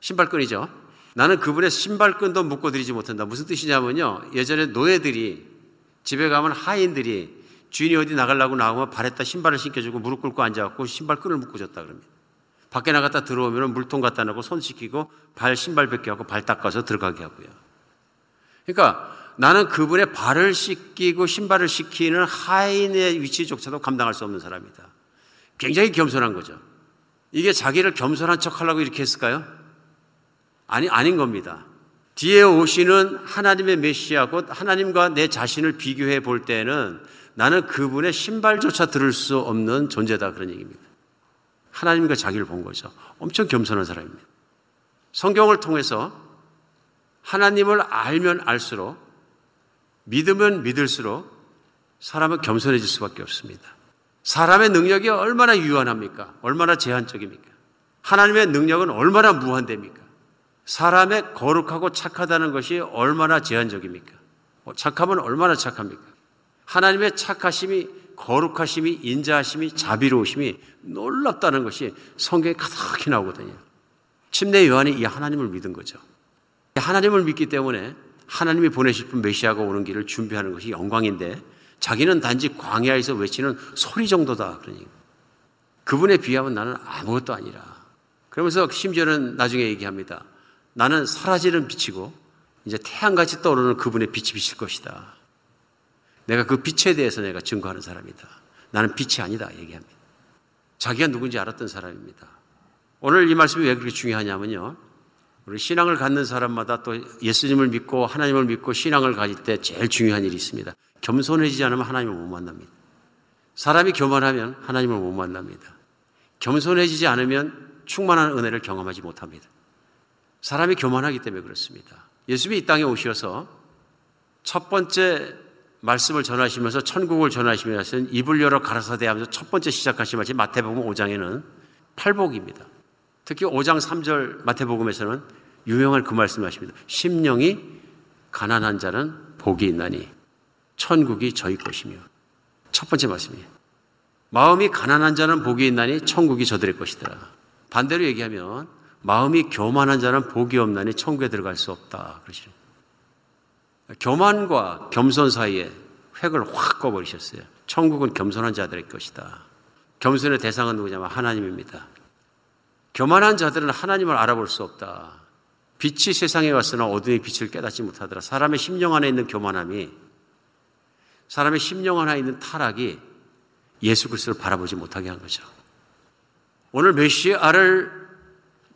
신발끈이죠. 나는 그분의 신발끈도 묶어드리지 못한다. 무슨 뜻이냐면요. 예전에 노예들이 집에 가면 하인들이 주인이 어디 나가려고 나오면 발에다 신발을 신겨주고 무릎 꿇고 앉아갖고 신발 끈을 묶어줬다 그럽니다. 밖에 나갔다 들어오면 물통 갖다 놓고 손 씻기고 발 신발 벗겨갖고 발 닦아서 들어가게 하고요. 그러니까 나는 그분의 발을 씻기고 신발을 씻기는 하인의 위치조차도 감당할 수 없는 사람이다. 굉장히 겸손한 거죠. 이게 자기를 겸손한 척 하려고 이렇게 했을까요? 아니, 아닌 겁니다. 뒤에 오시는 하나님의 메시아, 곧 하나님과 내 자신을 비교해 볼 때는 나는 그분의 신발조차 들을 수 없는 존재다. 그런 얘기입니다. 하나님과 자기를 본 거죠. 엄청 겸손한 사람입니다. 성경을 통해서 하나님을 알면 알수록 믿으면 믿을수록 사람은 겸손해질 수밖에 없습니다. 사람의 능력이 얼마나 유한합니까? 얼마나 제한적입니까? 하나님의 능력은 얼마나 무한됩니까? 사람의 거룩하고 착하다는 것이 얼마나 제한적입니까? 뭐 착하면 얼마나 착합니까? 하나님의 착하심이 거룩하심이 인자하심이 자비로우심이 놀랍다는 것이 성경에 가득히 나오거든요. 침례 요한이 이 하나님을 믿은 거죠. 하나님을 믿기 때문에 하나님이 보내실 분 메시아가 오는 길을 준비하는 것이 영광인데 자기는 단지 광야에서 외치는 소리 정도다. 그러니 그분에 비하면 나는 아무것도 아니라. 그러면서 심지어는 나중에 얘기합니다. 나는 사라지는 빛이고 이제 태양같이 떠오르는 그분의 빛이 비칠 것이다. 내가 그 빛에 대해서 내가 증거하는 사람이다. 나는 빛이 아니다. 얘기합니다. 자기가 누군지 알았던 사람입니다. 오늘 이 말씀이 왜 그렇게 중요하냐면요. 우리 신앙을 갖는 사람마다 또 예수님을 믿고 하나님을 믿고 신앙을 가질 때 제일 중요한 일이 있습니다. 겸손해지지 않으면 하나님을 못 만납니다. 사람이 교만하면 하나님을 못 만납니다. 겸손해지지 않으면 충만한 은혜를 경험하지 못합니다. 사람이 교만하기 때문에 그렇습니다. 예수님이 이 땅에 오셔서 첫 번째 말씀을 전하시면서 천국을 전하시면서 입을 열어 가라사대 하면서 첫 번째 시작하신 말씀 마태복음 5장에는 팔복입니다. 특히 5장 3절 마태복음에서는 유명한 그 말씀을 하십니다. 심령이 가난한 자는 복이 있나니 천국이 저희 것이며 첫 번째 말씀이에요. 마음이 가난한 자는 복이 있나니 천국이 저들의 것이더라. 반대로 얘기하면 마음이 교만한 자는 복이 없나니 천국에 들어갈 수 없다. 그러시죠. 교만과 겸손 사이에 획을 확 꺼버리셨어요. 천국은 겸손한 자들의 것이다. 겸손의 대상은 누구냐면 하나님입니다. 교만한 자들은 하나님을 알아볼 수 없다. 빛이 세상에 왔으나 어둠의 빛을 깨닫지 못하더라. 사람의 심령 안에 있는 교만함이 사람의 심령 안에 있는 타락이 예수 그리스도를 바라보지 못하게 한 거죠. 오늘 메시아를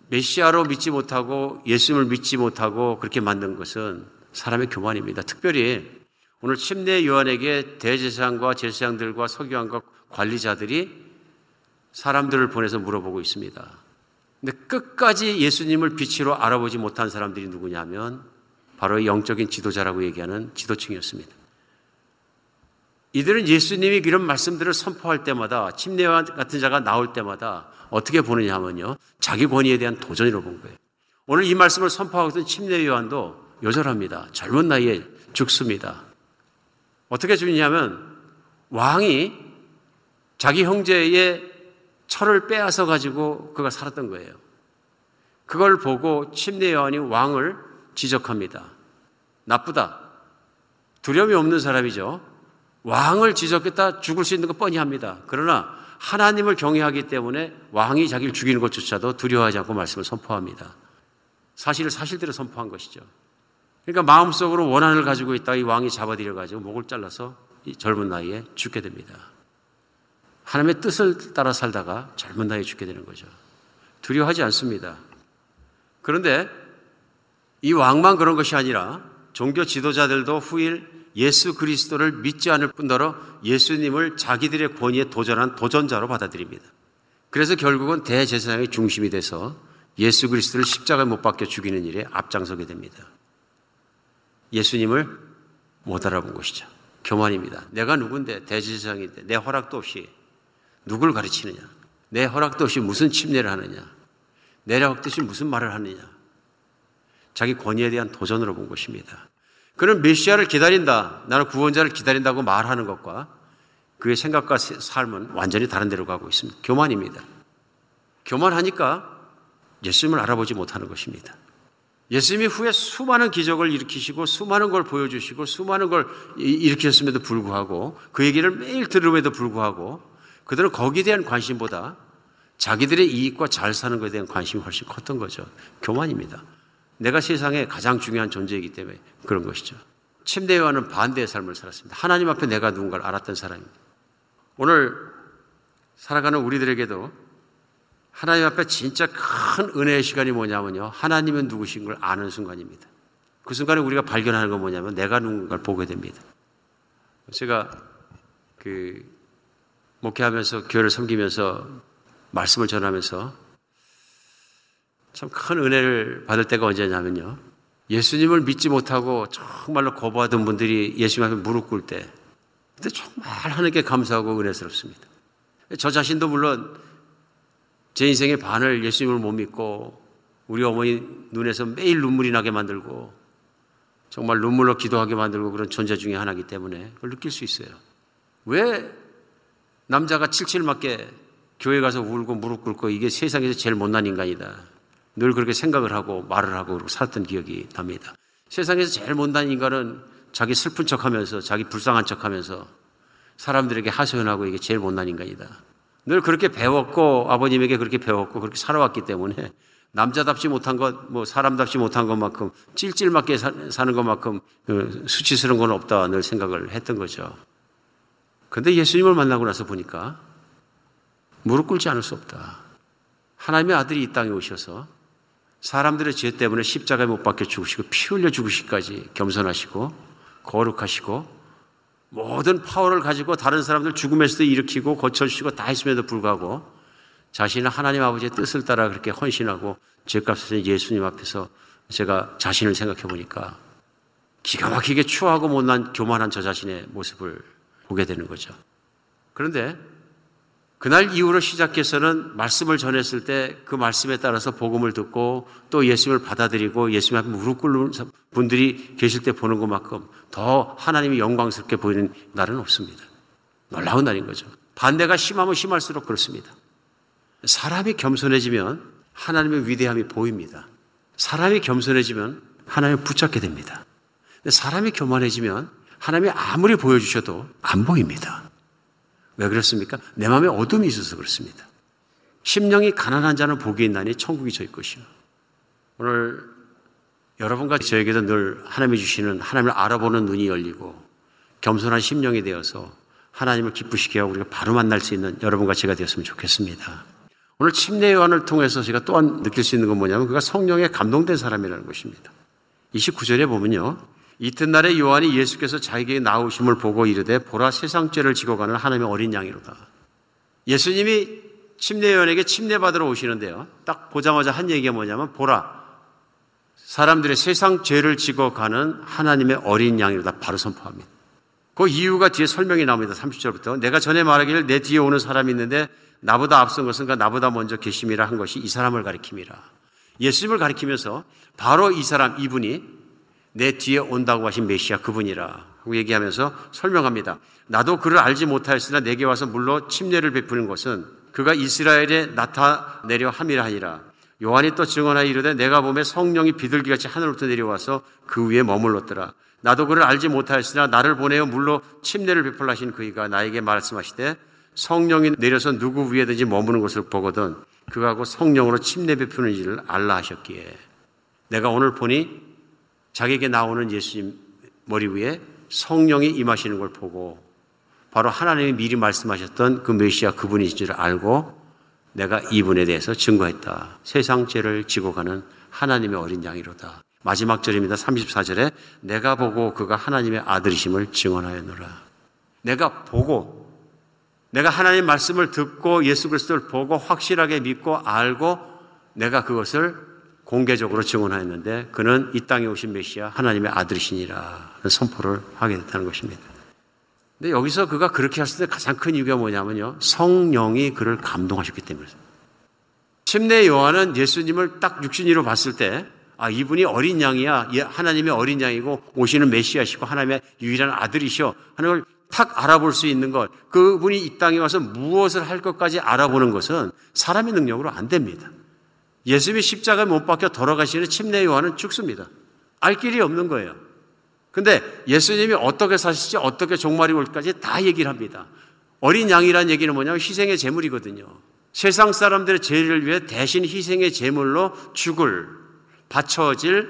메시아로 믿지 못하고 예수님을 믿지 못하고 그렇게 만든 것은 사람의 교만입니다. 특별히 오늘 침례 요한에게 대제사장과 제사장들과 서기관과 관리자들이 사람들을 보내서 물어보고 있습니다. 근데 끝까지 예수님을 빛으로 알아보지 못한 사람들이 누구냐면 바로 영적인 지도자라고 얘기하는 지도층이었습니다. 이들은 예수님이 이런 말씀들을 선포할 때마다 침례와 같은 자가 나올 때마다 어떻게 보느냐 하면요. 자기 권위에 대한 도전이라고 본 거예요. 오늘 이 말씀을 선포하고 있던 침례 요한도 요절합니다. 젊은 나이에 죽습니다. 어떻게 죽느냐면 왕이 자기 형제의 철을 빼앗아 가지고 그가 살았던 거예요. 그걸 보고 침례 요한이 왕을 지적합니다. 나쁘다. 두려움이 없는 사람이죠. 왕을 지적했다 죽을 수 있는 거 뻔히 합니다. 그러나 하나님을 경외하기 때문에 왕이 자기를 죽이는 것조차도 두려워하지 않고 말씀을 선포합니다. 사실을 사실대로 선포한 것이죠. 그러니까 마음속으로 원한을 가지고 있다 이 왕이 잡아들여 가지고 목을 잘라서 이 젊은 나이에 죽게 됩니다. 하나님의 뜻을 따라 살다가 젊은 나이에 죽게 되는 거죠. 두려워하지 않습니다. 그런데 이 왕만 그런 것이 아니라 종교 지도자들도 후일 예수 그리스도를 믿지 않을 뿐더러 예수님을 자기들의 권위에 도전한 도전자로 받아들입니다. 그래서 결국은 대제사장의 중심이 돼서 예수 그리스도를 십자가에 못 박혀 죽이는 일에 앞장서게 됩니다. 예수님을 못 알아본 것이죠. 교만입니다. 내가 누군데 대제사장인데 내 허락도 없이 누굴 가르치느냐? 내 허락도 없이 무슨 침례를 하느냐? 내 허락도 없이 무슨 말을 하느냐? 자기 권위에 대한 도전으로 본 것입니다. 그는 메시아를 기다린다. 나는 구원자를 기다린다고 말하는 것과 그의 생각과 삶은 완전히 다른 데로 가고 있습니다. 교만입니다. 교만하니까 예수님을 알아보지 못하는 것입니다. 예수님이 후에 수많은 기적을 일으키시고 수많은 걸 보여주시고 수많은 걸 일으켰음에도 불구하고 그 얘기를 매일 들음에도 불구하고 그들은 거기에 대한 관심보다 자기들의 이익과 잘 사는 것에 대한 관심이 훨씬 컸던 거죠. 교만입니다. 내가 세상에 가장 중요한 존재이기 때문에 그런 것이죠. 침대와는 반대의 삶을 살았습니다. 하나님 앞에 내가 누군가를 알았던 사람입니다. 오늘 살아가는 우리들에게도 하나님 앞에 진짜 큰 은혜의 시간이 뭐냐면요. 하나님은 누구신 걸 아는 순간입니다. 그 순간에 우리가 발견하는 건 뭐냐면 내가 누군가를 보게 됩니다. 제가 그 목회하면서 교회를 섬기면서 말씀을 전하면서 참 큰 은혜를 받을 때가 언제냐면요. 예수님을 믿지 못하고 정말로 거부하던 분들이 예수님 앞에 무릎 꿇을 때, 그때 정말 하나님께 감사하고 은혜스럽습니다. 저 자신도 물론 제 인생의 반을 예수님을 못 믿고 우리 어머니 눈에서 매일 눈물이 나게 만들고 정말 눈물로 기도하게 만들고 그런 존재 중에 하나이기 때문에 그걸 느낄 수 있어요. 왜 남자가 칠칠 맞게 교회 가서 울고 무릎 꿇고 이게 세상에서 제일 못난 인간이다. 늘 그렇게 생각을 하고 말을 하고 살았던 기억이 납니다. 세상에서 제일 못난 인간은 자기 슬픈 척 하면서 자기 불쌍한 척 하면서 사람들에게 하소연하고 이게 제일 못난 인간이다. 늘 그렇게 배웠고 아버님에게 그렇게 배웠고 그렇게 살아왔기 때문에 남자답지 못한 것, 뭐 사람답지 못한 것만큼 찔찔맞게 사는 것만큼 그 수치스러운 건 없다 늘 생각을 했던 거죠. 근데 예수님을 만나고 나서 보니까 무릎 꿇지 않을 수 없다. 하나님의 아들이 이 땅에 오셔서 사람들의 죄 때문에 십자가에 못 박혀 죽으시고 피 흘려 죽으시기까지 겸손하시고 거룩하시고 모든 파워를 가지고 다른 사람들 죽음에서도 일으키고 고쳐주시고 다 했음에도 불구하고 자신은 하나님 아버지의 뜻을 따라 그렇게 헌신하고 죄값을 예수님 앞에서 제가 자신을 생각해 보니까 기가 막히게 추하고 못난 교만한 저 자신의 모습을 보게 되는 거죠. 그런데 그날 이후로 시작해서는 말씀을 전했을 때 그 말씀에 따라서 복음을 듣고 또 예수님을 받아들이고 예수님 앞에 무릎 꿇는 분들이 계실 때 보는 것만큼 더 하나님이 영광스럽게 보이는 날은 없습니다. 놀라운 날인 거죠. 반대가 심하면 심할수록 그렇습니다. 사람이 겸손해지면 하나님의 위대함이 보입니다. 사람이 겸손해지면 하나님을 붙잡게 됩니다. 사람이 교만해지면 하나님이 아무리 보여주셔도 안 보입니다. 왜 그렇습니까? 내 마음에 어둠이 있어서 그렇습니다. 심령이 가난한 자는 복이 있나니 천국이 저희 것이요. 오늘 여러분과 저에게도 늘 하나님이 주시는 하나님을 알아보는 눈이 열리고 겸손한 심령이 되어서 하나님을 기쁘시게 하고 우리가 바로 만날 수 있는 여러분과 제가 되었으면 좋겠습니다. 오늘 침례 요한을 통해서 제가 또한 느낄 수 있는 건 뭐냐면 그가 성령에 감동된 사람이라는 것입니다. 29절에 보면요. 이튿날에 요한이 예수께서 자기에게 나오심을 보고 이르되 보라 세상 죄를 지고 가는 하나님의 어린 양이로다. 예수님이 침례요한에게 침례받으러 오시는데요. 딱 보자마자 한 얘기가 뭐냐면 보라 사람들의 세상 죄를 지고 가는 하나님의 어린 양이로다 바로 선포합니다. 그 이유가 뒤에 설명이 나옵니다. 30절부터 내가 전에 말하기를 내 뒤에 오는 사람이 있는데 나보다 앞선 것은 그 나보다 먼저 계심이라 한 것이 이 사람을 가리킵니다. 예수님을 가리키면서 바로 이 사람 이분이 내 뒤에 온다고 하신 메시아 그분이라 하고 얘기하면서 설명합니다. 나도 그를 알지 못하였으나 내게 와서 물로 침례를 베푸는 것은 그가 이스라엘에 나타내려 함이라 하니라. 요한이 또 증언하여 이르되 내가 보매 성령이 비둘기같이 하늘로부터 내려와서 그 위에 머물렀더라. 나도 그를 알지 못하였으나 나를 보내어 물로 침례를 베풀라 하신 그이가 나에게 말씀하시되 성령이 내려서 누구 위에든지 머무는 것을 보거든 그하고 성령으로 침례 베푸는 일을 알라 하셨기에 내가 오늘 보니 자기에게 나오는 예수님 머리 위에 성령이 임하시는 걸 보고 바로 하나님이 미리 말씀하셨던 그 메시아 그분이신 줄 알고 내가 이분에 대해서 증거했다. 세상 죄를 지고 가는 하나님의 어린 양이로다. 마지막 절입니다. 34절에 내가 보고 그가 하나님의 아들이심을 증언하였노라. 내가 보고 내가 하나님 말씀을 듣고 예수 그리스도를 보고 확실하게 믿고 알고 내가 그것을 공개적으로 증언하였는데 그는 이 땅에 오신 메시아 하나님의 아들이시니라 선포를 하게 됐다는 것입니다. 근데 여기서 그가 그렇게 했을 때 가장 큰 이유가 뭐냐면요. 성령이 그를 감동하셨기 때문이니다 침례 요한은 예수님을 딱 육신으로 봤을 때 아, 이분이 어린 양이야. 하나님의 어린 양이고 오시는 메시아시고 하나님의 유일한 아들이셔. 걸탁 알아볼 수 있는 것. 그분이 이 땅에 와서 무엇을 할 것까지 알아보는 것은 사람의 능력으로 안 됩니다. 예수님이 십자가에 못 박혀 돌아가시는 침례 요한은 죽습니다. 알 길이 없는 거예요. 근데 예수님이 어떻게 사실지 어떻게 종말이 올까지 다 얘기를 합니다. 어린 양이란 얘기는 뭐냐면 희생의 제물이거든요. 세상 사람들의 죄를 위해 대신 희생의 제물로 죽을 바쳐질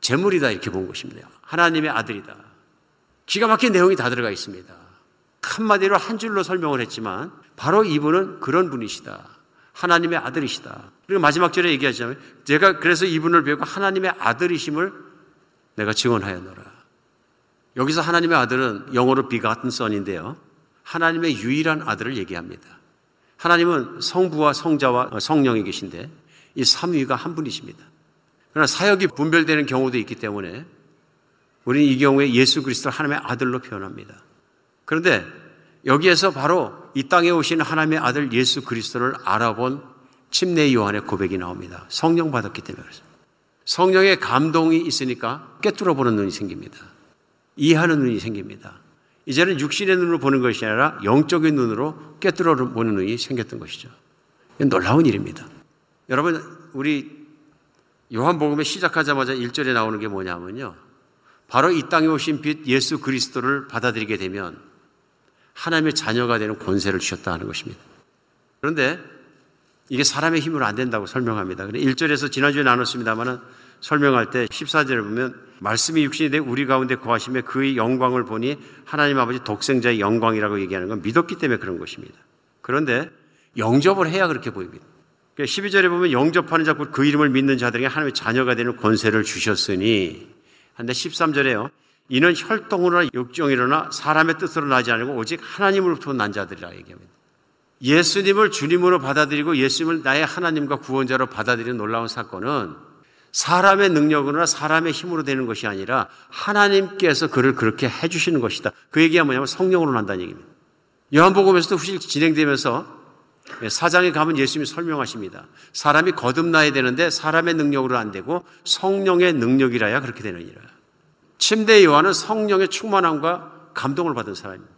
제물이다 이렇게 본 것입니다. 하나님의 아들이다. 기가 막힌 내용이 다 들어가 있습니다. 한마디로 한 줄로 설명을 했지만 바로 이분은 그런 분이시다. 하나님의 아들이시다. 그리고 마지막 절에 얘기하자면 제가 그래서 이분을 배우고 하나님의 아들이심을 내가 증언하였노라. 여기서 하나님의 아들은 영어로 비같은 선인데요. 하나님의 유일한 아들을 얘기합니다. 하나님은 성부와 성자와 성령이 계신데 이 삼위가 한 분이십니다. 그러나 사역이 분별되는 경우도 있기 때문에 우리는 이 경우에 예수 그리스도를 하나님의 아들로 표현합니다. 그런데 여기에서 바로 이 땅에 오신 하나님의 아들 예수 그리스도를 알아본 침례 요한의 고백이 나옵니다. 성령 받았기 때문에 그렇습니다. 성령의 감동이 있으니까 깨뚫어 보는 눈이 생깁니다. 이해하는 눈이 생깁니다. 이제는 육신의 눈으로 보는 것이 아니라 영적인 눈으로 꿰뚫어 보는 눈이 생겼던 것이죠. 놀라운 일입니다. 여러분, 우리 요한복음에 시작하자마자 1절에 나오는 게 뭐냐면요. 바로 이 땅에 오신 빛 예수 그리스도를 받아들이게 되면 하나님의 자녀가 되는 권세를 주셨다 하는 것입니다. 그런데 이게 사람의 힘으로 안 된다고 설명합니다. 1절에서 지난주에 나눴습니다만은 설명할 때 14절에 보면 말씀이 육신이 되 우리 가운데 거하심에 그의 영광을 보니 하나님 아버지 독생자의 영광이라고 얘기하는 건 믿었기 때문에 그런 것입니다. 그런데 영접을 해야 그렇게 보입니다. 12절에 그러니까 보면 영접하는 자꾸 그 이름을 믿는 자들에게 하나님의 자녀가 되는 권세를 주셨으니 한데 13절에요. 이는 혈통으로나 육정이로나 사람의 뜻으로 나지 않고 오직 하나님으로부터 난 자들이라 얘기합니다. 예수님을 주님으로 받아들이고 예수님을 나의 하나님과 구원자로 받아들이는 놀라운 사건은 사람의 능력으로나 사람의 힘으로 되는 것이 아니라 하나님께서 그를 그렇게 해주시는 것이다. 그 얘기가 뭐냐면 성령으로 난다는 얘기입니다. 요한복음에서도 후실 진행되면서 사장에 가면 예수님이 설명하십니다. 사람이 거듭나야 되는데 사람의 능력으로 안 되고 성령의 능력이라야 그렇게 되느니라. 침대 요한은 성령의 충만함과 감동을 받은 사람입니다.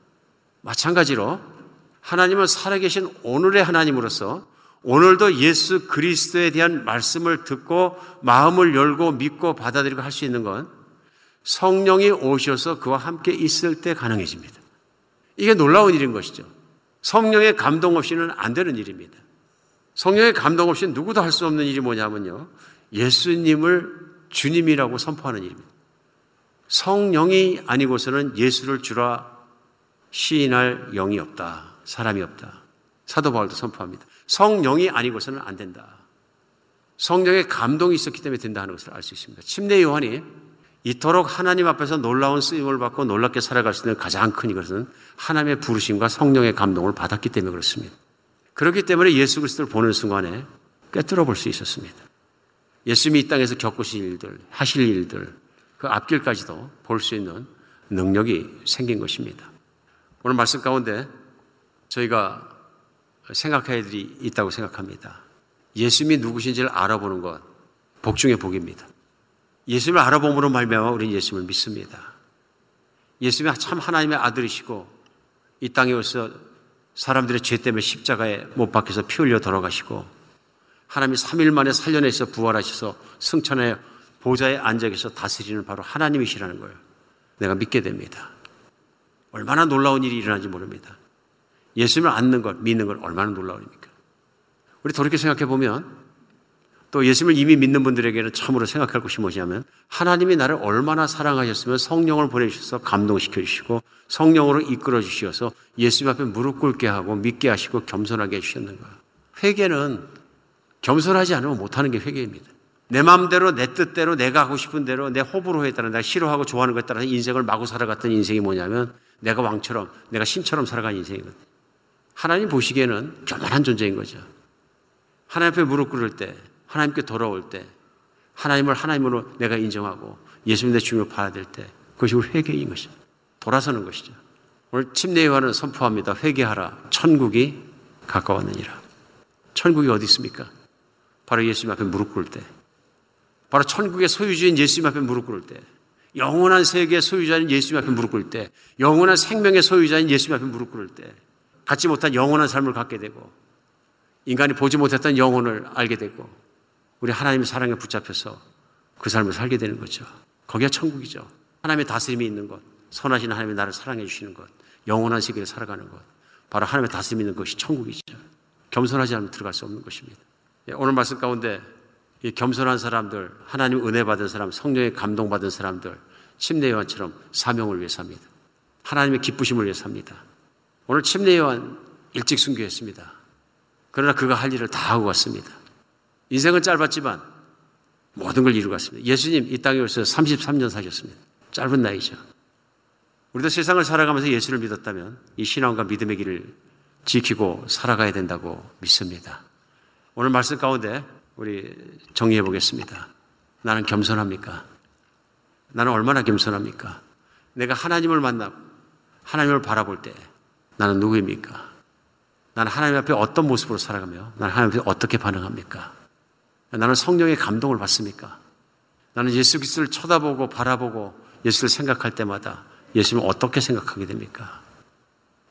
마찬가지로 하나님은 살아계신 오늘의 하나님으로서 오늘도 예수 그리스도에 대한 말씀을 듣고 마음을 열고 믿고 받아들이고 할 수 있는 건 성령이 오셔서 그와 함께 있을 때 가능해집니다. 이게 놀라운 일인 것이죠. 성령의 감동 없이는 안 되는 일입니다. 성령의 감동 없이 누구도 할 수 없는 일이 뭐냐면요. 예수님을 주님이라고 선포하는 일입니다. 성령이 아니고서는 예수를 주라 시인할 영이 없다. 사람이 없다. 사도 바울도 선포합니다. 성령이 아니고서는 안 된다. 성령의 감동이 있었기 때문에 된다 하는 것을 알 수 있습니다. 침례 요한이 이토록 하나님 앞에서 놀라운 쓰임을 받고 놀랍게 살아갈 수 있는 가장 큰 이것은 하나님의 부르심과 성령의 감동을 받았기 때문에 그렇습니다. 그렇기 때문에 예수 그리스도를 보는 순간에 꿰뚫어 볼 수 있었습니다. 예수님이 이 땅에서 겪으실 일들, 하실 일들, 그 앞길까지도 볼 수 있는 능력이 생긴 것입니다. 오늘 말씀 가운데 저희가 생각해야 될 일이 있다고 생각합니다. 예수님이 누구신지를 알아보는 것, 복 중의 복입니다. 예수님을 알아봄으로 말미암아 우리는 예수님을 믿습니다. 예수님이 참 하나님의 아들이시고 이 땅에 오서 사람들의 죄 때문에 십자가에 못 박혀서 피 흘려 돌아가시고 하나님이 3일 만에 살려내서 부활하셔서 승천의 보좌에 앉아 계셔 다스리는 바로 하나님이시라는 걸 내가 믿게 됩니다. 얼마나 놀라운 일이 일어나는지 모릅니다. 예수님을 안는 것, 믿는 것 얼마나 놀라운 일입니까? 우리 돌이켜 생각해 보면 또 예수님을 이미 믿는 분들에게는 처음으로 생각할 것이 뭐냐면 하나님이 나를 얼마나 사랑하셨으면 성령을 보내주셔서 감동시켜 주시고 성령으로 이끌어 주셔서 예수님 앞에 무릎 꿇게 하고 믿게 하시고 겸손하게 해주셨는가. 회개는 겸손하지 않으면 못하는 게 회개입니다. 내 마음대로 내 뜻대로 내가 하고 싶은 대로 내 호불호에 따라 내가 싫어하고 좋아하는 것에 따라서 인생을 마구 살아갔던 인생이 뭐냐면 내가 왕처럼 내가 신처럼 살아간 인생이거든요. 하나님 보시기에는 교만한 존재인 거죠. 하나님 앞에 무릎 꿇을 때 하나님께 돌아올 때 하나님을 하나님으로 내가 인정하고 예수님 내 주님을 받아들 때 그것이 우리 회개인 것이죠. 돌아서는 것이죠. 오늘 침례요한은 선포합니다. 회개하라. 천국이 가까웠느니라. 천국이 어디 있습니까? 바로 예수님 앞에 무릎 꿇을 때. 바로 천국의 소유주인 예수님 앞에 무릎 꿇을 때. 영원한 세계의 소유자인 예수님 앞에 무릎 꿇을 때. 영원한 생명의 소유자인 예수님 앞에 무릎 꿇을 때. 갖지 못한 영원한 삶을 갖게 되고 인간이 보지 못했던 영혼을 알게 되고 우리 하나님의 사랑에 붙잡혀서 그 삶을 살게 되는 거죠. 거기가 천국이죠. 하나님의 다스림이 있는 것, 선하신 하나님이 나를 사랑해 주시는 것, 영원한 세계에 살아가는 것, 바로 하나님의 다스림이 있는 것이 천국이죠. 겸손하지 않으면 들어갈 수 없는 것입니다. 예, 오늘 말씀 가운데 이 겸손한 사람들, 하나님 은혜 받은 사람, 성령의 감동 받은 사람들, 침례 요한처럼 사명을 위해 삽니다. 하나님의 기쁘심을 위해 삽니다. 오늘 침례 요한 일찍 순교했습니다. 그러나 그가 할 일을 다 하고 왔습니다. 인생은 짧았지만 모든 걸 이루고 갔습니다. 예수님 이 땅에 오셔서 33년 사셨습니다. 짧은 나이죠. 우리도 세상을 살아가면서 예수를 믿었다면 이 신앙과 믿음의 길을 지키고 살아가야 된다고 믿습니다. 오늘 말씀 가운데 우리 정리해 보겠습니다. 나는 겸손합니까? 나는 얼마나 겸손합니까? 내가 하나님을 만나고 하나님을 바라볼 때 나는 누구입니까? 나는 하나님 앞에 어떤 모습으로 살아가며 나는 하나님 앞에 어떻게 반응합니까? 나는 성령의 감동을 받습니까? 나는 예수 그리스도를 쳐다보고 바라보고 예수를 생각할 때마다 예수님 어떻게 생각하게 됩니까?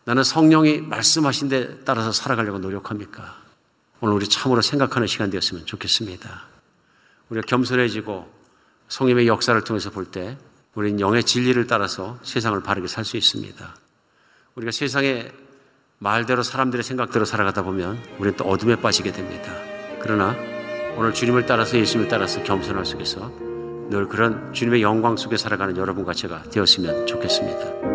나는 성령이 말씀하신 데 따라서 살아가려고 노력합니까? 오늘 우리 참으로 생각하는 시간 되었으면 좋겠습니다. 우리가 겸손해지고 성님의 역사를 통해서 볼 때 우리는 영의 진리를 따라서 세상을 바르게 살 수 있습니다. 우리가 세상에 말대로 사람들의 생각대로 살아가다 보면 우리는 또 어둠에 빠지게 됩니다. 그러나 오늘 주님을 따라서 예수님을 따라서 겸손할 속에서 늘 그런 주님의 영광 속에 살아가는 여러분과 제가 되었으면 좋겠습니다.